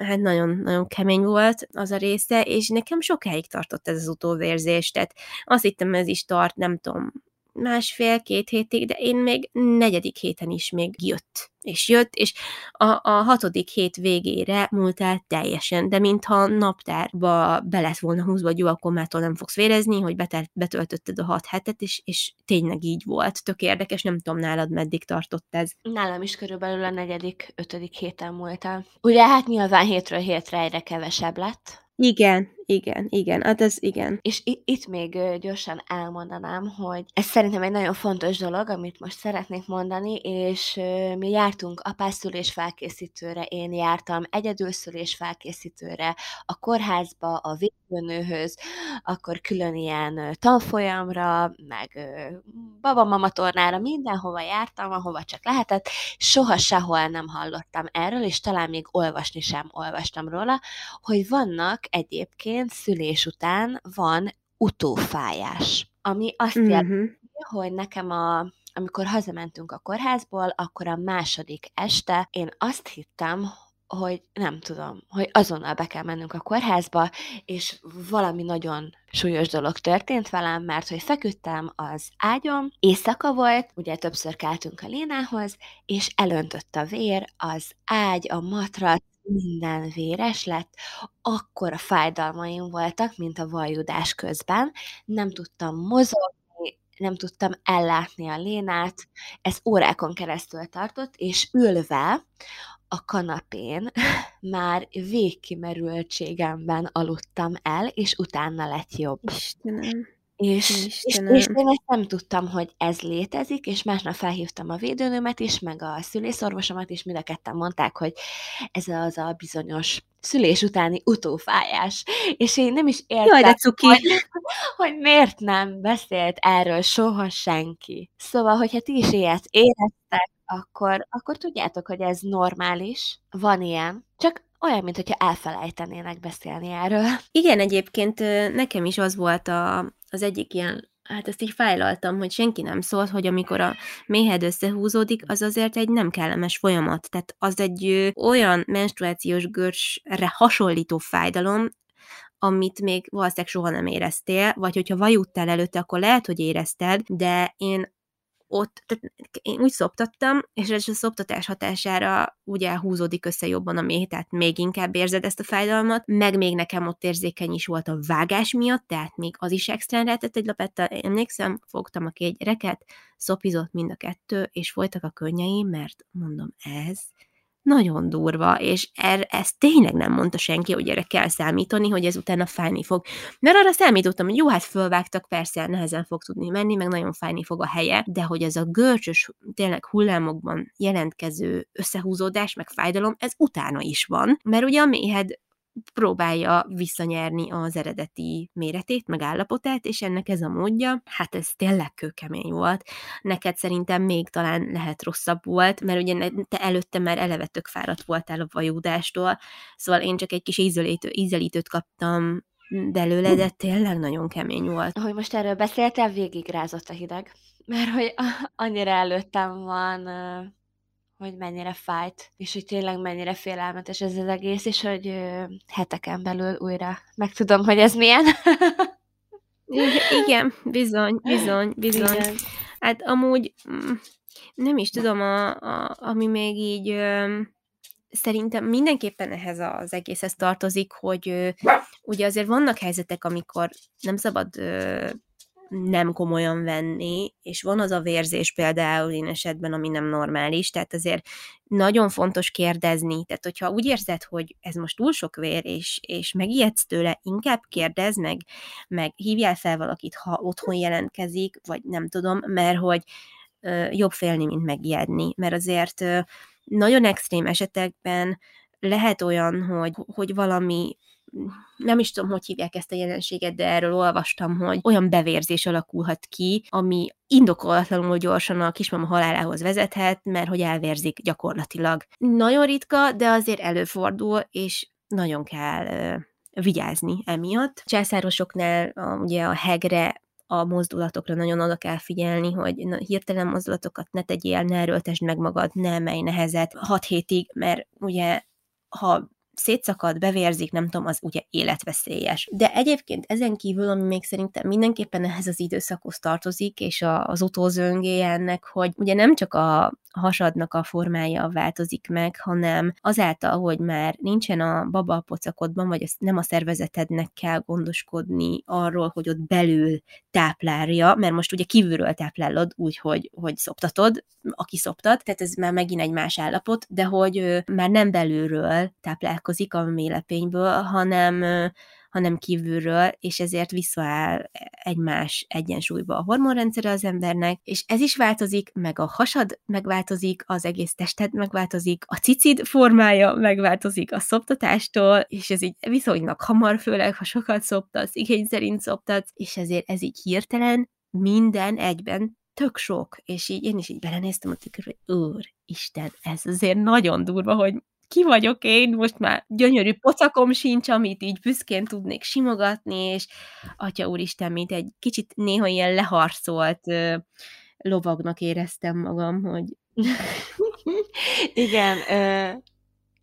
hát nagyon-nagyon kemény volt az a része, és nekem sokáig tartott ez az utóvérzés, tehát azt hittem, ez is tart, nem tudom, másfél-két hétig, de én még negyedik héten is még jött. És jött, és a, a hatodik hét végére múlt el teljesen, de mintha naptárba be lett volna húzva, hogy jó, akkor mától nem fogsz vérezni, hogy betelt, betöltötted a hat hetet, és, és tényleg így volt. Tök érdekes, nem tudom nálad meddig tartott ez. Nálam is körülbelül a negyedik, ötödik héten múlt el. Ugye hát nyilván hétről hétre egyre kevesebb lett, igen, igen, igen, hát ez igen. És itt még gyorsan elmondanám, hogy ez szerintem egy nagyon fontos dolog, amit most szeretnék mondani, és mi jártunk apászülés felkészítőre, én jártam egyedülszülés felkészítőre, a kórházba, a védőnőhöz, akkor külön ilyen tanfolyamra, meg babamama tornára, mindenhova jártam, ahova csak lehetett, soha sehol nem hallottam erről, és talán még olvasni sem olvastam róla, hogy vannak egyébként szülés után van utófájás, ami azt uh-huh. jelenti, hogy nekem a amikor hazamentünk a kórházból, akkor a második este én azt hittem, hogy nem tudom, hogy azonnal be kell mennünk a kórházba, és valami nagyon súlyos dolog történt velem, mert hogy feküdtem az ágyom, éjszaka volt, ugye többször keltünk a Lénához, és elöntött a vér, az ágy, a matrac, minden véres lett, akkor a fájdalmaim voltak, mint a vajudás közben, nem tudtam mozogni, nem tudtam ellátni a lénát, ez órákon keresztül tartott, és ülve a kanapén *laughs* már végkimerültségemben aludtam el, és utána lett jobb. Istenem. És, és, és én ezt nem tudtam, hogy ez létezik, és másnap felhívtam a védőnőmet is, meg a szülészorvosomat is, mind a ketten mondták, hogy ez az a bizonyos szülés utáni utófájás. És én nem is értem, Jaj, hogy, hogy miért nem beszélt erről soha senki. Szóval, hogyha ti is ilyet éreztek, akkor, akkor tudjátok, hogy ez normális, van ilyen, csak olyan, mint hogyha elfelejtenének beszélni erről. Igen, egyébként nekem is az volt a, az egyik ilyen hát ezt így fájlaltam, hogy senki nem szólt, hogy amikor a méhed összehúzódik, az azért egy nem kellemes folyamat. Tehát az egy olyan menstruációs görcsre hasonlító fájdalom, amit még valószínűleg soha nem éreztél, vagy hogyha vajúttál előtte, akkor lehet, hogy érezted, de én ott, tehát én úgy szoptattam, és ez a szoptatás hatására ugye húzódik össze jobban a méh, tehát még inkább érzed ezt a fájdalmat, meg még nekem ott érzékeny is volt a vágás miatt, tehát még az is extrán lehetett egy lapettel. Emlékszem, fogtam a két gyereket, szopizott mind a kettő, és folytak a könnyeim, mert mondom, ez nagyon durva, és er, ezt tényleg nem mondta senki, hogy erre kell számítani, hogy ez utána fájni fog. Mert arra számítottam, hogy jó, hát fölvágtak, persze nehezen fog tudni menni, meg nagyon fájni fog a helye, de hogy ez a görcsös, tényleg hullámokban jelentkező összehúzódás, meg fájdalom, ez utána is van, mert ugye a méhed próbálja visszanyerni az eredeti méretét, meg állapotát, és ennek ez a módja, hát ez tényleg kőkemény volt. Neked szerintem még talán lehet rosszabb volt, mert ugye te előtte már eleve tök fáradt voltál a vajódástól, szóval én csak egy kis ízelítő, ízelítőt kaptam belőle, de tényleg nagyon kemény volt. Ahogy most erről beszéltél, végig rázott a hideg. Mert hogy annyira előttem van hogy mennyire fájt, és hogy tényleg mennyire félelmetes ez az egész, és hogy ö, heteken belül újra megtudom, hogy ez milyen. Igen, bizony, bizony, bizony. Igen. Hát amúgy mm, nem is tudom, a, a, ami még így ö, szerintem mindenképpen ehhez az egészhez tartozik, hogy ö, ugye azért vannak helyzetek, amikor nem szabad ö, nem komolyan venni, és van az a vérzés például én esetben, ami nem normális, tehát azért nagyon fontos kérdezni, tehát hogyha úgy érzed, hogy ez most túl sok vér, és, és megijedsz tőle, inkább kérdezz meg, meg hívjál fel valakit, ha otthon jelentkezik, vagy nem tudom, mert hogy ö, jobb félni, mint megijedni, mert azért ö, nagyon extrém esetekben lehet olyan, hogy, hogy valami nem is tudom, hogy hívják ezt a jelenséget, de erről olvastam, hogy olyan bevérzés alakulhat ki, ami indokolatlanul gyorsan a kismama halálához vezethet, mert hogy elvérzik gyakorlatilag. Nagyon ritka, de azért előfordul, és nagyon kell vigyázni emiatt. Császárosoknál a, ugye a hegre a mozdulatokra nagyon oda kell figyelni, hogy na, hirtelen mozdulatokat ne tegyél, ne erőltesd meg magad, ne emelj nehezet 6 hétig, mert ugye ha szétszakad, bevérzik, nem tudom, az ugye életveszélyes. De egyébként ezen kívül, ami még szerintem mindenképpen ehhez az időszakhoz tartozik, és a, az utózöngéje ennek, hogy ugye nem csak a hasadnak a formája változik meg, hanem azáltal, hogy már nincsen a baba a pocakodban, vagy nem a szervezetednek kell gondoskodni arról, hogy ott belül táplálja, mert most ugye kívülről táplálod úgy, hogy, szoptatod, aki szoptat, tehát ez már megint egy más állapot, de hogy már nem belülről táplálkozik a mélepényből, hanem hanem kívülről, és ezért visszaáll egymás egyensúlyba a hormonrendszere az embernek, és ez is változik, meg a hasad megváltozik, az egész tested megváltozik, a cicid formája megváltozik a szoptatástól, és ez így viszonylag hamar, főleg ha sokat szoptatsz, igény szerint szoptatsz, és ezért ez így hirtelen minden egyben tök sok, és így én is így belenéztem a tükörbe, hogy Isten, ez azért nagyon durva, hogy ki vagyok én, most már gyönyörű pocakom sincs, amit így büszkén tudnék simogatni, és atya úristen, mint egy kicsit néha ilyen leharcolt lovagnak éreztem magam, hogy... *laughs* Igen, ö,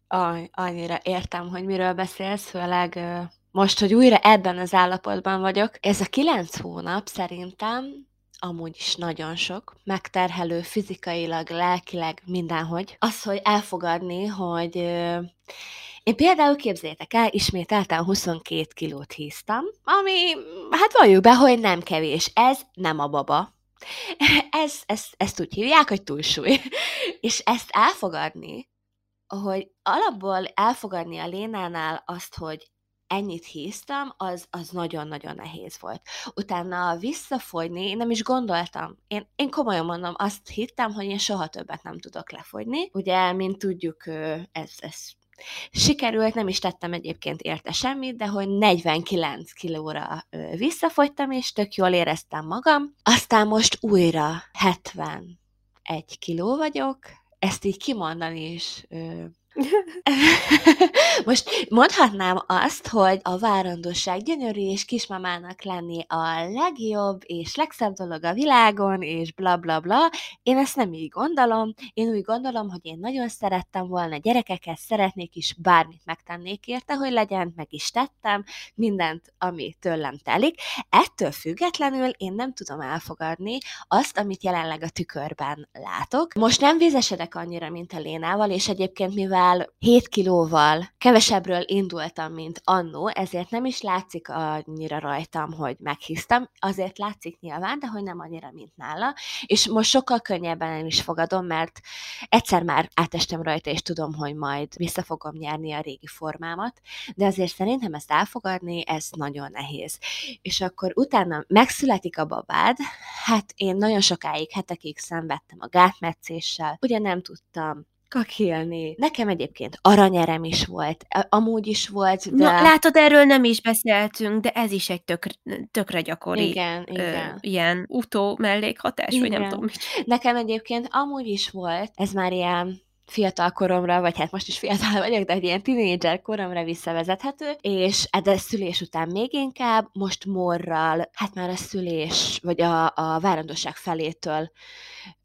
aj, annyira értem, hogy miről beszélsz, főleg ö, most, hogy újra ebben az állapotban vagyok. Ez a kilenc hónap szerintem amúgy is nagyon sok, megterhelő fizikailag, lelkileg, mindenhogy. Az, hogy elfogadni, hogy én például képzétek el, ismételten 22 kilót híztam, ami, hát valljuk be, hogy nem kevés. Ez nem a baba. *laughs* Ez, ez, ezt úgy hívják, hogy túlsúly. *laughs* És ezt elfogadni, hogy alapból elfogadni a Lénánál azt, hogy ennyit híztam, az, az nagyon-nagyon nehéz volt. Utána visszafogyni, én nem is gondoltam. Én, én komolyan mondom, azt hittem, hogy én soha többet nem tudok lefogyni. Ugye, mint tudjuk, ez, ez Sikerült, nem is tettem egyébként érte semmit, de hogy 49 kilóra visszafogytam, és tök jól éreztem magam. Aztán most újra 71 kiló vagyok, ezt így kimondani is *laughs* Most mondhatnám azt, hogy a várandóság gyönyörű és kismamának lenni a legjobb és legszebb dolog a világon, és bla bla bla. Én ezt nem így gondolom. Én úgy gondolom, hogy én nagyon szerettem volna gyerekeket, szeretnék is bármit megtennék érte, hogy legyen, meg is tettem, mindent, ami tőlem telik. Ettől függetlenül én nem tudom elfogadni azt, amit jelenleg a tükörben látok. Most nem vízesedek annyira, mint a Lénával, és egyébként mivel 7 kilóval kevesebbről indultam, mint annó, ezért nem is látszik annyira rajtam, hogy meghisztam, azért látszik nyilván, de hogy nem annyira, mint nála, és most sokkal könnyebben el is fogadom, mert egyszer már átestem rajta, és tudom, hogy majd vissza fogom nyerni a régi formámat, de azért szerintem ezt elfogadni, ez nagyon nehéz. És akkor utána megszületik a babád, hát én nagyon sokáig, hetekig szenvedtem a gátmetszéssel, ugye nem tudtam kakilni. Nekem egyébként aranyerem is volt, amúgy is volt, de... Na, látod, erről nem is beszéltünk, de ez is egy tök, tökre gyakori igen, ö, igen. ilyen utó mellékhatás, igen. vagy nem tudom. Nekem egyébként amúgy is volt, ez már ilyen fiatal koromra, vagy hát most is fiatal vagyok, de egy ilyen tínédzser koromra visszavezethető, és a szülés után még inkább, most morral, hát már a szülés, vagy a, a várandóság felétől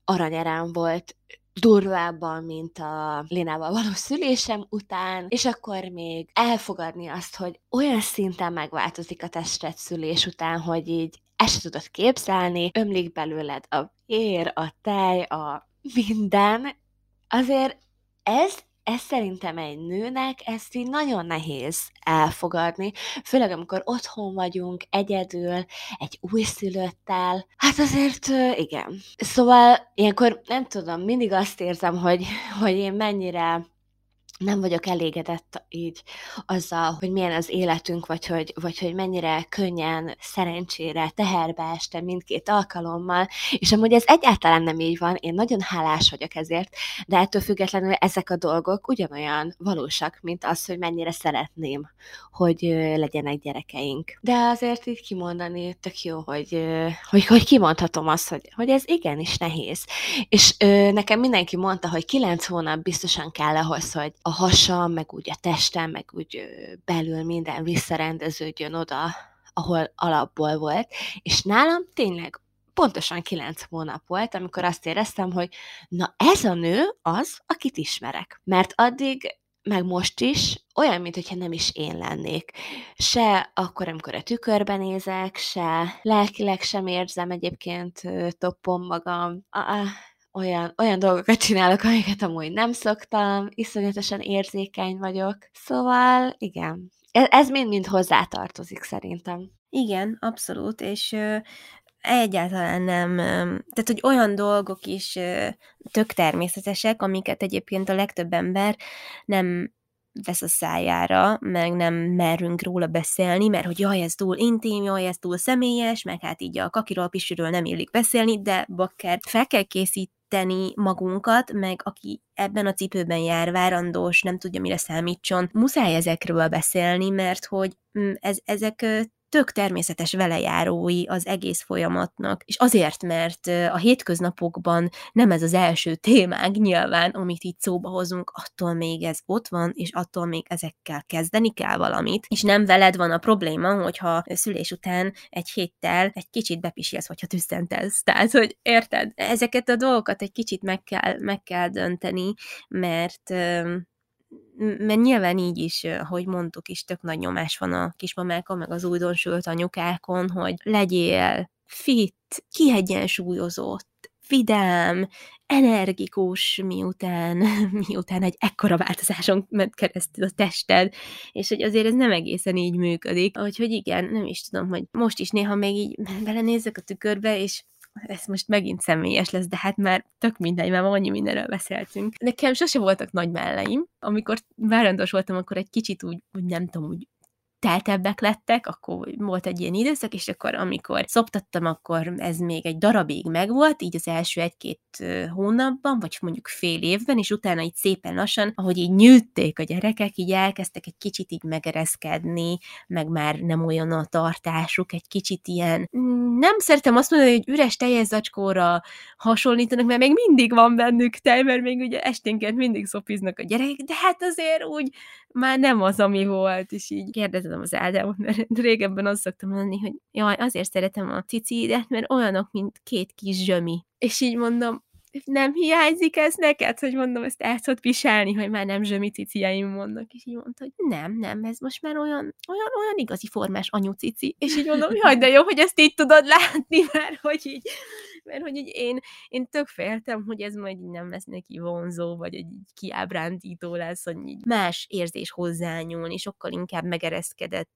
aranyerám volt, durvábban, mint a Lénával való szülésem után, és akkor még elfogadni azt, hogy olyan szinten megváltozik a testet szülés után, hogy így ezt se tudod képzelni, ömlik belőled a vér, a tej, a minden, azért ez ez szerintem egy nőnek ezt így nagyon nehéz elfogadni, főleg amikor otthon vagyunk, egyedül, egy újszülöttel, hát azért igen. Szóval ilyenkor nem tudom, mindig azt érzem, hogy, hogy én mennyire nem vagyok elégedett így azzal, hogy milyen az életünk, vagy hogy, vagy hogy mennyire könnyen, szerencsére teherbe este mindkét alkalommal, és amúgy ez egyáltalán nem így van, én nagyon hálás vagyok ezért, de ettől függetlenül ezek a dolgok ugyanolyan valósak, mint az, hogy mennyire szeretném, hogy legyenek gyerekeink. De azért így kimondani tök jó, hogy, hogy, hogy kimondhatom azt, hogy, hogy ez igenis nehéz. És nekem mindenki mondta, hogy kilenc hónap biztosan kell ahhoz, hogy a hasam, meg úgy a testem, meg úgy belül minden visszarendeződjön oda, ahol alapból volt, és nálam tényleg pontosan kilenc hónap volt, amikor azt éreztem, hogy na ez a nő az, akit ismerek. Mert addig meg most is olyan, mintha nem is én lennék. Se akkor, amikor a tükörben nézek, se lelkileg sem érzem egyébként toppom magam. Ah, olyan, olyan dolgokat csinálok, amiket amúgy nem szoktam, iszonyatosan érzékeny vagyok. Szóval, igen, e, ez mind-mind hozzátartozik szerintem. Igen, abszolút, és ö, egyáltalán nem, tehát hogy olyan dolgok is ö, tök természetesek, amiket egyébként a legtöbb ember nem vesz a szájára, meg nem merünk róla beszélni, mert hogy jaj, ez túl intim, jaj, ez túl személyes, meg hát így a kakiról, pisiről nem illik beszélni, de bakker fel kell készít, tenni magunkat, meg aki ebben a cipőben jár, várandós, nem tudja, mire számítson, muszáj ezekről beszélni, mert hogy mm, ez, ezek tök természetes velejárói az egész folyamatnak, és azért, mert a hétköznapokban nem ez az első témánk nyilván, amit itt szóba hozunk, attól még ez ott van, és attól még ezekkel kezdeni kell valamit, és nem veled van a probléma, hogyha szülés után egy héttel egy kicsit bepisilsz, vagy ha tüsszentelsz. Tehát, hogy érted? Ezeket a dolgokat egy kicsit meg kell, meg kell dönteni, mert mert nyilván így is, hogy mondtuk is, tök nagy nyomás van a kismamákon, meg az újdonsült anyukákon, hogy legyél fit, kiegyensúlyozott, vidám, energikus, miután, *laughs* miután egy ekkora változáson ment keresztül a tested, és hogy azért ez nem egészen így működik. Úgyhogy igen, nem is tudom, hogy most is néha még így belenézek a tükörbe, és ez most megint személyes lesz, de hát már tök mindegy, már annyi mindenről beszéltünk. Nekem sose voltak nagy melleim. Amikor várandós voltam, akkor egy kicsit úgy, úgy nem tudom, úgy teltebbek lettek, akkor volt egy ilyen időszak, és akkor amikor szoptattam, akkor ez még egy darabig megvolt, így az első egy-két hónapban, vagy mondjuk fél évben, és utána így szépen lassan, ahogy így nyűtték a gyerekek, így elkezdtek egy kicsit így megereszkedni, meg már nem olyan a tartásuk, egy kicsit ilyen, nem szeretem azt mondani, hogy üres teljes zacskóra hasonlítanak, mert még mindig van bennük tej, mert még ugye esténként mindig szopiznak a gyerekek, de hát azért úgy már nem az, ami volt, és így kérdezem az Ádámot, mert régebben azt szoktam mondani, hogy jaj, azért szeretem a cicidet, mert olyanok, mint két kis zsömi. És így mondom, nem hiányzik ez neked, hogy mondom, ezt el tudod viselni, hogy már nem zsömi ciciaim mondnak, és így mondta, hogy nem, nem, ez most már olyan, olyan, olyan igazi formás anyucici, és így mondom, jaj, de jó, hogy ezt így tudod látni, mert hogy így, mert hogy így én, én tök féltem, hogy ez majd így nem lesz neki vonzó, vagy egy kiábrándító lesz, hogy így más érzés hozzányúlni, sokkal inkább megereszkedett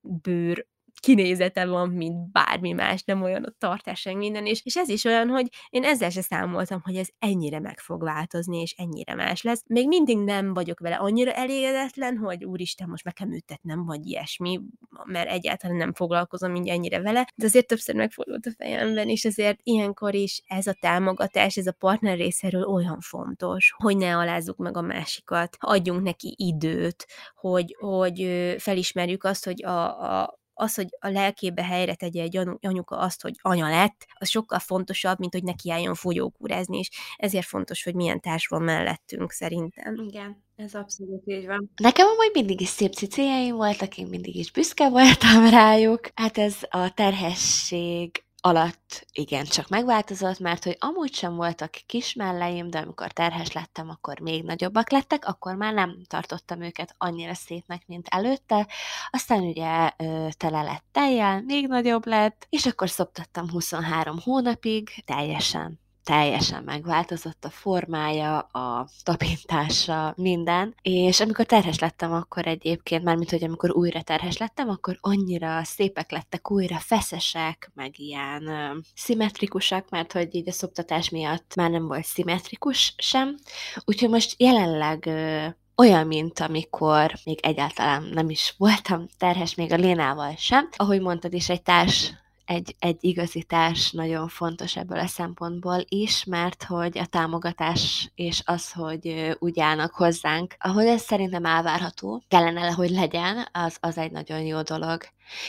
bőr kinézete van, mint bármi más, nem olyan a tartás, minden, és, és ez is olyan, hogy én ezzel se számoltam, hogy ez ennyire meg fog változni, és ennyire más lesz. Még mindig nem vagyok vele annyira elégedetlen, hogy úristen, most meg kell műtetnem, vagy ilyesmi, mert egyáltalán nem foglalkozom így ennyire vele, de azért többször megfordult a fejemben, és azért ilyenkor is ez a támogatás, ez a partner részéről olyan fontos, hogy ne alázzuk meg a másikat, adjunk neki időt, hogy, hogy felismerjük azt, hogy a, a, az, hogy a lelkébe helyre tegye egy anyuka azt, hogy anya lett, az sokkal fontosabb, mint hogy neki álljon fogyókúrázni, és ezért fontos, hogy milyen társ van mellettünk szerintem. Igen. Ez abszolút így van. Nekem amúgy mindig is szép cicéjeim voltak, én mindig is büszke voltam *laughs* rájuk. Hát ez a terhesség alatt igen, csak megváltozott, mert hogy amúgy sem voltak kis melleim, de amikor terhes lettem, akkor még nagyobbak lettek, akkor már nem tartottam őket annyira szépnek, mint előtte. Aztán ugye tele lett tejjel, még nagyobb lett, és akkor szoptattam 23 hónapig, teljesen teljesen megváltozott a formája, a tapintása, minden, és amikor terhes lettem, akkor egyébként, mármint, hogy amikor újra terhes lettem, akkor annyira szépek lettek újra, feszesek, meg ilyen uh, szimmetrikusak, mert hogy így a szoptatás miatt már nem volt szimmetrikus sem, úgyhogy most jelenleg uh, olyan, mint amikor még egyáltalán nem is voltam terhes, még a Lénával sem. Ahogy mondtad is, egy társ egy, egy igazítás nagyon fontos ebből a szempontból is, mert hogy a támogatás és az, hogy úgy állnak hozzánk, ahogy ez szerintem elvárható, kellene, hogy legyen, az, az egy nagyon jó dolog.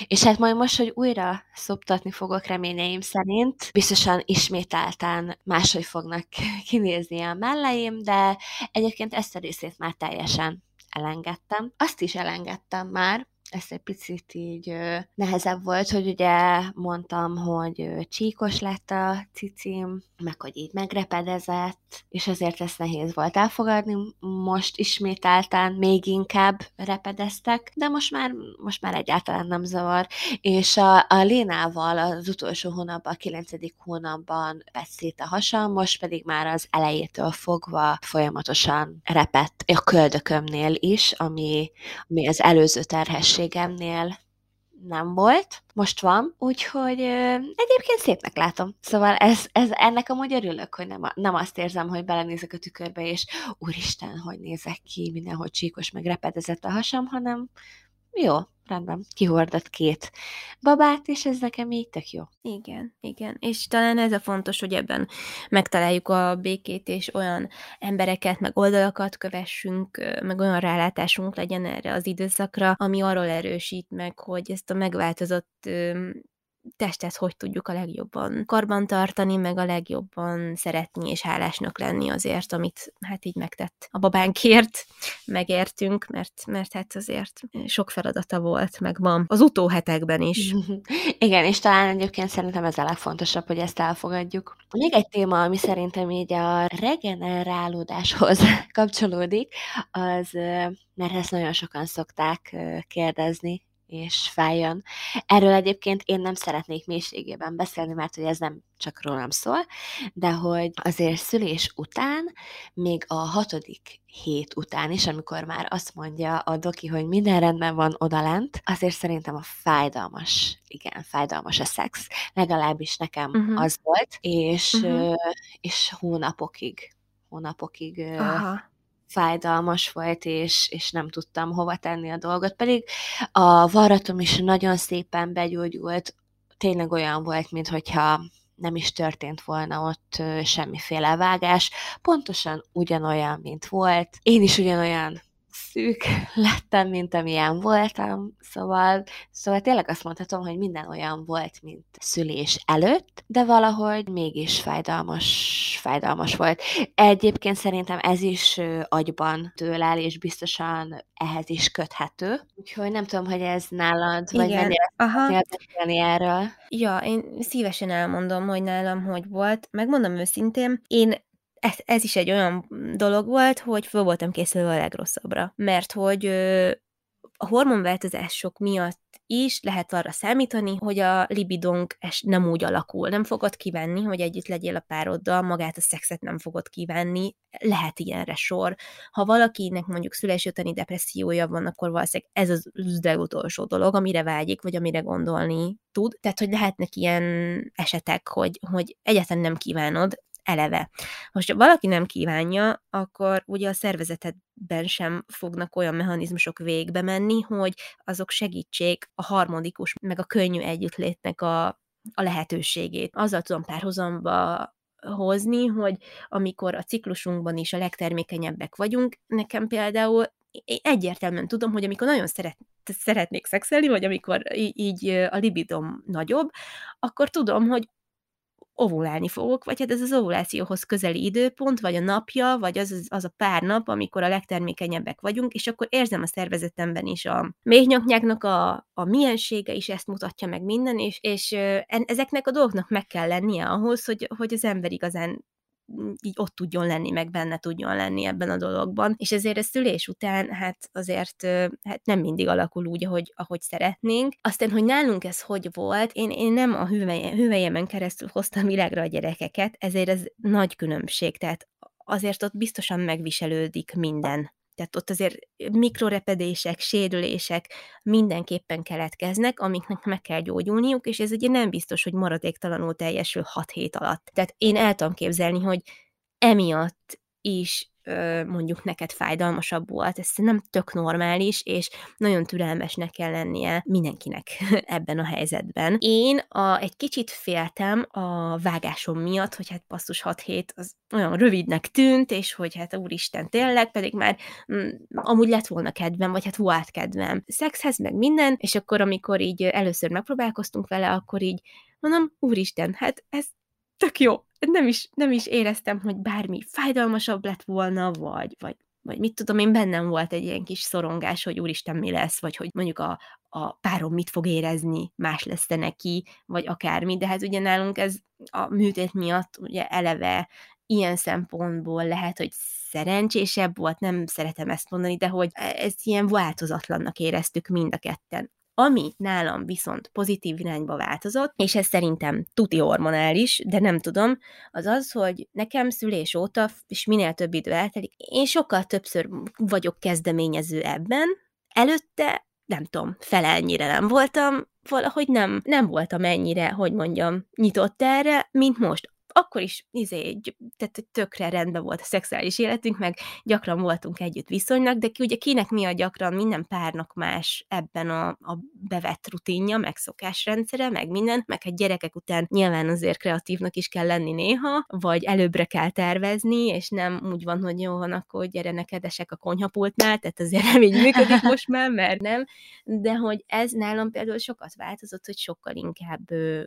És hát majd most, hogy újra szoptatni fogok reményeim szerint, biztosan ismételten máshogy fognak *laughs* kinézni a melleim, de egyébként ezt a részét már teljesen elengedtem. Azt is elengedtem már, ez egy picit így nehezebb volt, hogy ugye mondtam, hogy csíkos lett a cicim, meg hogy így megrepedezett, és azért ezt nehéz volt elfogadni. Most ismételten még inkább repedeztek, de most már, most már egyáltalán nem zavar. És a, a Lénával az utolsó hónapban, a kilencedik hónapban vett a hasam, most pedig már az elejétől fogva folyamatosan repett a köldökömnél is, ami, ami az előző terhesség feleségemnél nem volt, most van, úgyhogy ö, egyébként szépnek látom. Szóval ez, ez, ennek amúgy örülök, hogy nem, nem azt érzem, hogy belenézek a tükörbe, és úristen, hogy nézek ki, mindenhogy csíkos, meg repedezett a hasam, hanem jó, rendben, kihordott két babát, és ez nekem így tök jó. Igen, igen. És talán ez a fontos, hogy ebben megtaláljuk a békét, és olyan embereket, meg oldalakat kövessünk, meg olyan rálátásunk legyen erre az időszakra, ami arról erősít meg, hogy ezt a megváltozott testet hogy tudjuk a legjobban karbantartani, meg a legjobban szeretni és hálásnak lenni azért, amit hát így megtett a babánkért, megértünk, mert, mert hát azért sok feladata volt, meg van az utóhetekben is. *laughs* Igen, és talán egyébként szerintem ez a legfontosabb, hogy ezt elfogadjuk. Még egy téma, ami szerintem így a regenerálódáshoz *laughs* kapcsolódik, az, mert ezt nagyon sokan szokták kérdezni, és fájjon. Erről egyébként én nem szeretnék mélységében beszélni, mert hogy ez nem csak rólam szól, de hogy azért szülés után, még a hatodik hét után is, amikor már azt mondja a doki, hogy minden rendben van odalent, azért szerintem a fájdalmas, igen, fájdalmas a szex. Legalábbis nekem uh-huh. az volt, és, uh-huh. és hónapokig, hónapokig Aha fájdalmas volt, és, és nem tudtam hova tenni a dolgot, pedig a varratom is nagyon szépen begyógyult, tényleg olyan volt, mintha nem is történt volna ott semmiféle vágás, pontosan ugyanolyan, mint volt. Én is ugyanolyan szűk *laughs* lettem, mint amilyen voltam, szóval, szóval tényleg azt mondhatom, hogy minden olyan volt, mint szülés előtt, de valahogy mégis fájdalmas, fájdalmas volt. Egyébként szerintem ez is agyban tőle, és biztosan ehhez is köthető, úgyhogy nem tudom, hogy ez nálad, Igen. vagy mennyire Aha. erről. Ja, én szívesen elmondom, hogy nálam hogy volt. Megmondom őszintén, én ez, ez is egy olyan dolog volt, hogy föl voltam készülve a legrosszabbra. Mert hogy a hormonváltozások miatt is lehet arra számítani, hogy a libidónk nem úgy alakul. Nem fogod kivenni, hogy együtt legyél a pároddal, magát a szexet nem fogod kivenni, lehet ilyenre sor. Ha valakinek mondjuk szülési utáni depressziója van, akkor valószínűleg ez az legutolsó dolog, amire vágyik, vagy amire gondolni tud. Tehát, hogy lehetnek ilyen esetek, hogy, hogy egyáltalán nem kívánod eleve. Most, ha valaki nem kívánja, akkor ugye a szervezetedben sem fognak olyan mechanizmusok végbe menni, hogy azok segítsék a harmonikus, meg a könnyű együttlétnek a, a lehetőségét. Azzal tudom párhuzamba hozni, hogy amikor a ciklusunkban is a legtermékenyebbek vagyunk, nekem például én egyértelműen tudom, hogy amikor nagyon szeret, szeretnék szexelni, vagy amikor így, így a libidom nagyobb, akkor tudom, hogy ovulálni fogok, vagy hát ez az ovulációhoz közeli időpont, vagy a napja, vagy az, az a pár nap, amikor a legtermékenyebbek vagyunk, és akkor érzem a szervezetemben is a méhnyaknyáknak a, a miensége is ezt mutatja meg minden, és, és ezeknek a dolgoknak meg kell lennie ahhoz, hogy, hogy az ember igazán így ott tudjon lenni, meg benne tudjon lenni ebben a dologban. És ezért a szülés után hát azért hát nem mindig alakul úgy, ahogy, ahogy szeretnénk. Aztán, hogy nálunk ez hogy volt, én, én nem a hüvelyemen keresztül hoztam világra a gyerekeket, ezért ez nagy különbség. Tehát azért ott biztosan megviselődik minden tehát ott azért mikrorepedések, sérülések mindenképpen keletkeznek, amiknek meg kell gyógyulniuk, és ez ugye nem biztos, hogy maradéktalanul teljesül 6 hét alatt. Tehát én el tudom képzelni, hogy emiatt is mondjuk neked fájdalmasabb volt, ez nem tök normális, és nagyon türelmesnek kell lennie mindenkinek *laughs* ebben a helyzetben. Én a, egy kicsit féltem a vágásom miatt, hogy hát passzus 6 hét az olyan rövidnek tűnt, és hogy hát úristen tényleg, pedig már mm, amúgy lett volna kedvem, vagy hát volt kedvem szexhez, meg minden, és akkor amikor így először megpróbálkoztunk vele, akkor így mondom, úristen, hát ez tök jó, nem is, nem is éreztem, hogy bármi fájdalmasabb lett volna, vagy, vagy, vagy mit tudom én, bennem volt egy ilyen kis szorongás, hogy úristen mi lesz, vagy hogy mondjuk a, a párom mit fog érezni, más lesz -e neki, vagy akármi, de hát ugye nálunk ez a műtét miatt ugye eleve ilyen szempontból lehet, hogy szerencsésebb volt, nem szeretem ezt mondani, de hogy ez ilyen változatlannak éreztük mind a ketten. Ami nálam viszont pozitív irányba változott, és ez szerintem tuti hormonális, de nem tudom, az az, hogy nekem szülés óta, és minél több idő eltelik, én sokkal többször vagyok kezdeményező ebben, előtte nem tudom, felelnyire nem voltam, valahogy nem, nem voltam ennyire, hogy mondjam, nyitott erre, mint most akkor is izé, tehát tökre rendben volt a szexuális életünk, meg gyakran voltunk együtt viszonylag, de ki, ugye kinek mi a gyakran minden párnak más ebben a, a bevett rutinja, meg szokásrendszere, meg minden, meg egy gyerekek után nyilván azért kreatívnak is kell lenni néha, vagy előbbre kell tervezni, és nem úgy van, hogy jó van, akkor gyere neked esek a konyhapultnál, tehát azért nem így működik *laughs* most már, mert nem, de hogy ez nálam például sokat változott, hogy sokkal inkább ö,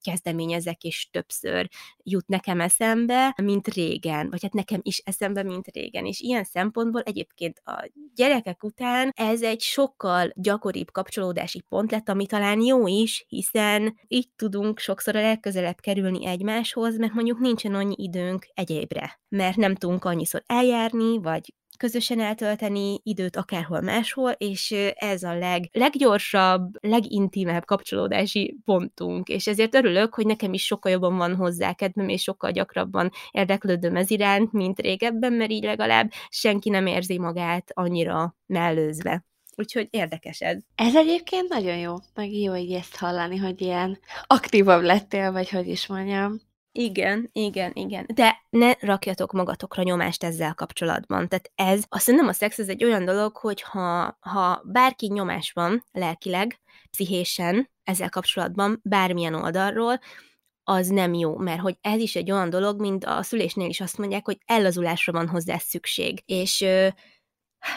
kezdeményezek, és többször jut nekem eszembe, mint régen, vagy hát nekem is eszembe, mint régen. És ilyen szempontból egyébként a gyerekek után ez egy sokkal gyakoribb kapcsolódási pont lett, ami talán jó is, hiszen így tudunk sokszor a legközelebb kerülni egymáshoz, mert mondjuk nincsen annyi időnk egyébre, mert nem tudunk annyiszor eljárni, vagy közösen eltölteni időt akárhol máshol, és ez a leg, leggyorsabb, legintimebb kapcsolódási pontunk, és ezért örülök, hogy nekem is sokkal jobban van hozzá kedvem, és sokkal gyakrabban érdeklődöm ez iránt, mint régebben, mert így legalább senki nem érzi magát annyira mellőzve. Úgyhogy érdekes ez. Ez egyébként nagyon jó, meg jó így ezt hallani, hogy ilyen aktívabb lettél, vagy hogy is mondjam. Igen, igen, igen. De ne rakjatok magatokra nyomást ezzel kapcsolatban. Tehát ez, azt nem a szex, ez egy olyan dolog, hogy ha, ha bárki nyomás van lelkileg, pszichésen ezzel kapcsolatban, bármilyen oldalról, az nem jó, mert hogy ez is egy olyan dolog, mint a szülésnél is azt mondják, hogy ellazulásra van hozzá szükség. És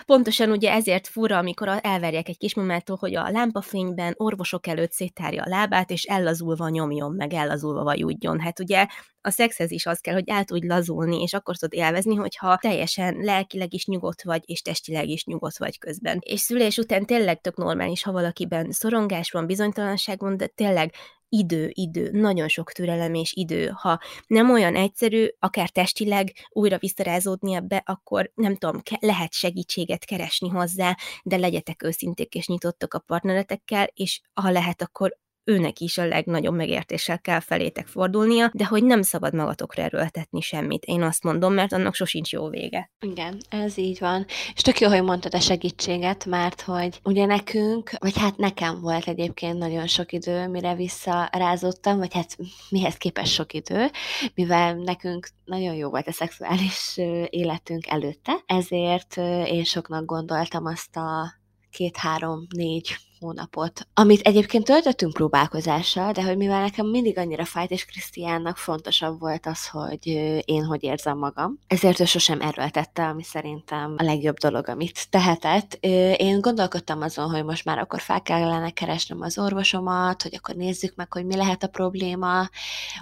Pontosan ugye ezért fura, amikor elverjek egy kismamától, hogy a lámpafényben orvosok előtt széttárja a lábát, és ellazulva nyomjon, meg ellazulva vajudjon. Hát ugye a szexhez is az kell, hogy el tudj lazulni, és akkor tudod élvezni, hogyha teljesen lelkileg is nyugodt vagy, és testileg is nyugodt vagy közben. És szülés után tényleg tök normális, ha valakiben szorongás van, bizonytalanság van, de tényleg idő, idő, nagyon sok türelem és idő. Ha nem olyan egyszerű, akár testileg újra visszarázódni ebbe, akkor nem tudom, ke- lehet segítséget keresni hozzá, de legyetek őszinték és nyitottak a partneretekkel, és ha lehet, akkor őnek is a legnagyobb megértéssel kell felétek fordulnia, de hogy nem szabad magatokra erőltetni semmit. Én azt mondom, mert annak sosincs jó vége. Igen, ez így van. És tök jó, hogy mondtad a segítséget, mert hogy ugye nekünk, vagy hát nekem volt egyébként nagyon sok idő, mire visszarázottam, vagy hát mihez képest sok idő, mivel nekünk nagyon jó volt a szexuális életünk előtte, ezért én soknak gondoltam azt a két-három-négy hónapot, amit egyébként töltöttünk próbálkozással, de hogy mivel nekem mindig annyira fájt, és Krisztiánnak fontosabb volt az, hogy én hogy érzem magam, ezért ő sosem erőltette, ami szerintem a legjobb dolog, amit tehetett. Én gondolkodtam azon, hogy most már akkor fel kellene keresnem az orvosomat, hogy akkor nézzük meg, hogy mi lehet a probléma,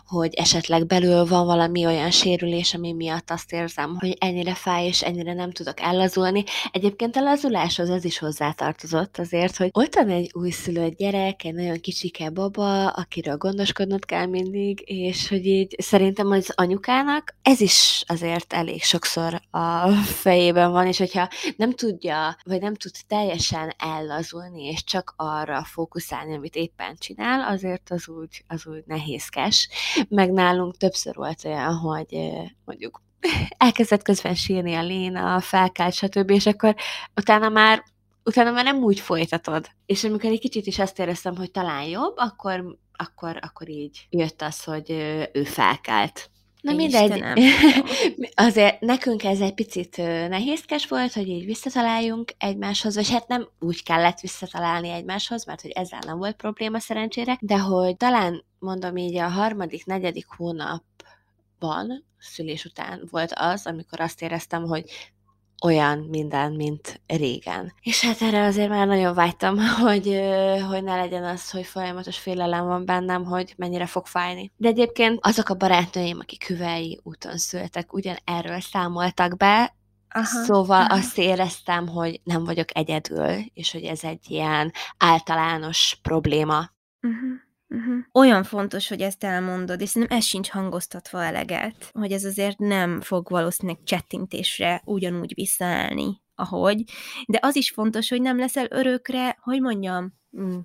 hogy esetleg belül van valami olyan sérülés, ami miatt azt érzem, hogy ennyire fáj, és ennyire nem tudok ellazulni. Egyébként a lazuláshoz az is hozzátartozott azért, hogy ott van egy újszülött gyerek, egy nagyon kicsike baba, akiről gondoskodnod kell mindig, és hogy így szerintem az anyukának ez is azért elég sokszor a fejében van, és hogyha nem tudja, vagy nem tud teljesen ellazulni, és csak arra fókuszálni, amit éppen csinál, azért az úgy, az úgy nehézkes. Meg nálunk többször volt olyan, hogy mondjuk *laughs* elkezdett közben sírni a Léna, felkelt, stb., és akkor utána már utána már nem úgy folytatod. És amikor egy kicsit is azt éreztem, hogy talán jobb, akkor, akkor, akkor így jött az, hogy ő felkelt. Na Én mindegy. *laughs* Azért nekünk ez egy picit nehézkes volt, hogy így visszataláljunk egymáshoz, vagy hát nem úgy kellett visszatalálni egymáshoz, mert hogy ezzel nem volt probléma szerencsére, de hogy talán mondom így a harmadik, negyedik hónapban, szülés után volt az, amikor azt éreztem, hogy olyan minden, mint régen. És hát erre azért már nagyon vágytam, *laughs* hogy, hogy ne legyen az, hogy folyamatos félelem van bennem, hogy mennyire fog fájni. De egyébként azok a barátnőim, akik hüvei úton szültek, ugyan erről számoltak be, Aha, szóval aha. azt éreztem, hogy nem vagyok egyedül, és hogy ez egy ilyen általános probléma. Uh-huh. Uh-huh. Olyan fontos, hogy ezt elmondod, és szerintem ez sincs hangoztatva eleget, hogy ez azért nem fog valószínűleg csettintésre ugyanúgy visszaállni, ahogy, de az is fontos, hogy nem leszel örökre, hogy mondjam, mm,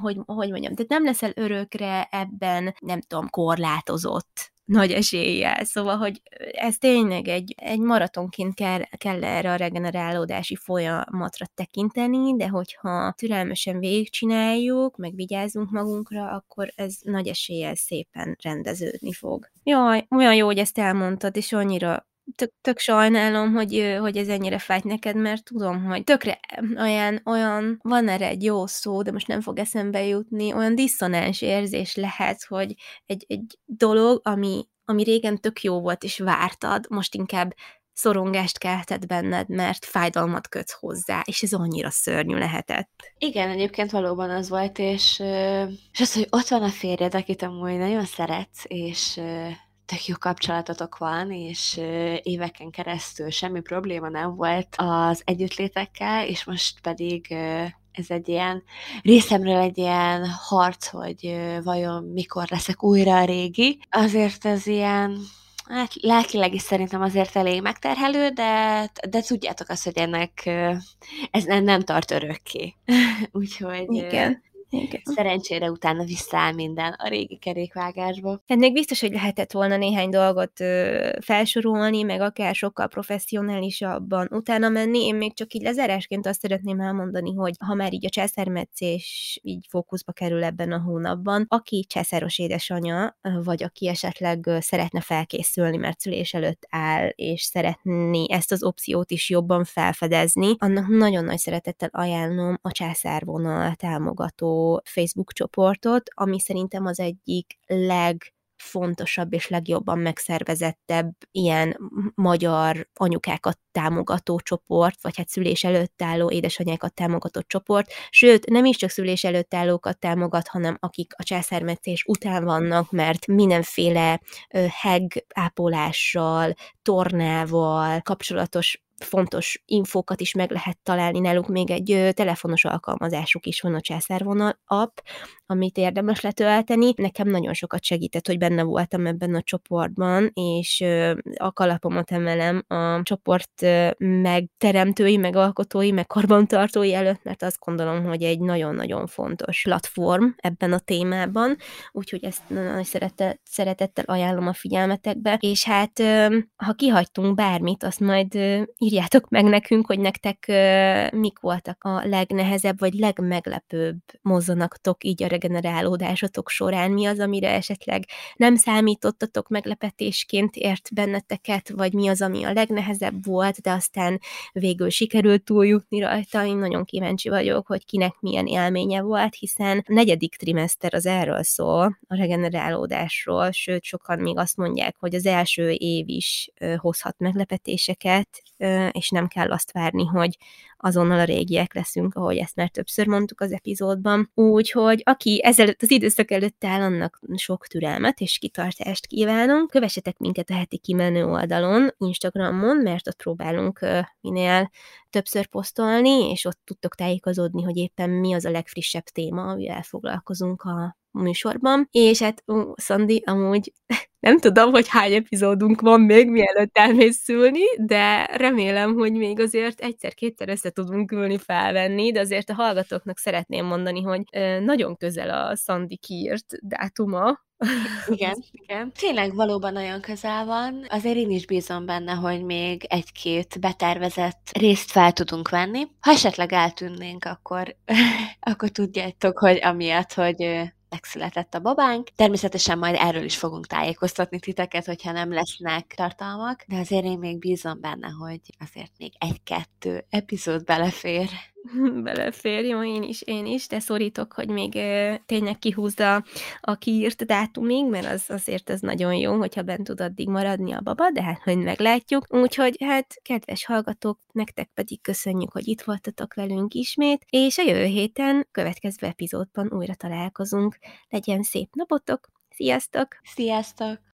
hogy, hogy mondjam, tehát nem leszel örökre ebben, nem tudom, korlátozott, nagy eséllyel. Szóval, hogy ez tényleg egy, egy maratonként kell, kell erre a regenerálódási folyamatra tekinteni, de hogyha türelmesen végigcsináljuk, meg vigyázunk magunkra, akkor ez nagy eséllyel szépen rendeződni fog. Jaj, olyan jó, hogy ezt elmondtad, és annyira tök, tök sajnálom, hogy, hogy ez ennyire fájt neked, mert tudom, hogy tökre olyan, olyan, van erre egy jó szó, de most nem fog eszembe jutni, olyan diszonáns érzés lehet, hogy egy, egy dolog, ami, ami régen tök jó volt, és vártad, most inkább szorongást keltett benned, mert fájdalmat kötsz hozzá, és ez annyira szörnyű lehetett. Igen, egyébként valóban az volt, és, és az, hogy ott van a férjed, akit amúgy nagyon szeretsz, és tök jó kapcsolatotok van, és éveken keresztül semmi probléma nem volt az együttlétekkel, és most pedig ez egy ilyen részemről egy ilyen harc, hogy vajon mikor leszek újra a régi. Azért ez ilyen hát lelkileg is szerintem azért elég megterhelő, de, de tudjátok azt, hogy ennek ez nem, nem tart örökké. *laughs* Úgyhogy Igen Igen. Szerencsére utána visszaáll minden a régi kerékvágásba. Hát még biztos, hogy lehetett volna néhány dolgot ö, felsorolni, meg akár sokkal professzionálisabban utána menni. Én még csak így lezárásként azt szeretném elmondani, hogy ha már így a császármetszés így fókuszba kerül ebben a hónapban, aki császáros édesanyja, vagy aki esetleg szeretne felkészülni, mert szülés előtt áll, és szeretné ezt az opciót is jobban felfedezni, annak nagyon nagy szeretettel ajánlom a császárvonal támogató Facebook csoportot, ami szerintem az egyik leg legfontosabb és legjobban megszervezettebb ilyen magyar anyukákat támogató csoport, vagy hát szülés előtt álló édesanyákat támogató csoport, sőt, nem is csak szülés előtt állókat támogat, hanem akik a császármetszés után vannak, mert mindenféle heg ápolással, tornával kapcsolatos fontos infókat is meg lehet találni náluk, még egy telefonos alkalmazásuk is van a császárvonal app, amit érdemes letölteni. Nekem nagyon sokat segített, hogy benne voltam ebben a csoportban, és a kalapomat emelem a csoport megteremtői, megalkotói, meg karbantartói előtt, mert azt gondolom, hogy egy nagyon-nagyon fontos platform ebben a témában, úgyhogy ezt szeretettel, szeretettel ajánlom a figyelmetekbe, és hát ha kihagytunk bármit, azt majd írjátok meg nekünk, hogy nektek mik voltak a legnehezebb, vagy legmeglepőbb mozzanaktok így a regenerálódásatok során, mi az, amire esetleg nem számítottatok meglepetésként ért benneteket, vagy mi az, ami a legnehezebb volt, de aztán végül sikerült túljutni rajta. Én nagyon kíváncsi vagyok, hogy kinek milyen élménye volt, hiszen a negyedik trimester az erről szól, a regenerálódásról, sőt, sokan még azt mondják, hogy az első év is hozhat meglepetéseket, és nem kell azt várni, hogy azonnal a régiek leszünk, ahogy ezt már többször mondtuk az epizódban. Úgyhogy aki ezelőtt az időszak előtt áll, annak sok türelmet és kitartást kívánunk. Kövessetek minket a heti kimenő oldalon, Instagramon, mert ott próbálunk minél többször posztolni, és ott tudtok tájékozódni, hogy éppen mi az a legfrissebb téma, amivel foglalkozunk a műsorban. És hát, ó, Szandi, amúgy *laughs* nem tudom, hogy hány epizódunk van még, mielőtt elmész szülni, de remélem, hogy még azért egyszer-kétszer össze tudunk ülni felvenni, de azért a hallgatóknak szeretném mondani, hogy nagyon közel a Szandi kiírt dátuma, igen, igen. Tényleg valóban nagyon közel van. Azért én is bízom benne, hogy még egy-két betervezett részt fel tudunk venni. Ha esetleg eltűnnénk, akkor, *laughs* akkor tudjátok, hogy amiatt, hogy megszületett a babánk. Természetesen majd erről is fogunk tájékoztatni titeket, hogyha nem lesznek tartalmak, de azért én még bízom benne, hogy azért még egy-kettő epizód belefér. *laughs* belefér, jó, én is, én is, de szorítok, hogy még tényleg kihúzza a kiírt dátumig, mert az, azért ez nagyon jó, hogyha bent tud addig maradni a baba, de hát majd meglátjuk. Úgyhogy hát, kedves hallgatók, nektek pedig köszönjük, hogy itt voltatok velünk ismét, és a jövő héten következő epizódban újra találkozunk. Legyen szép napotok, sziasztok! Sziasztok!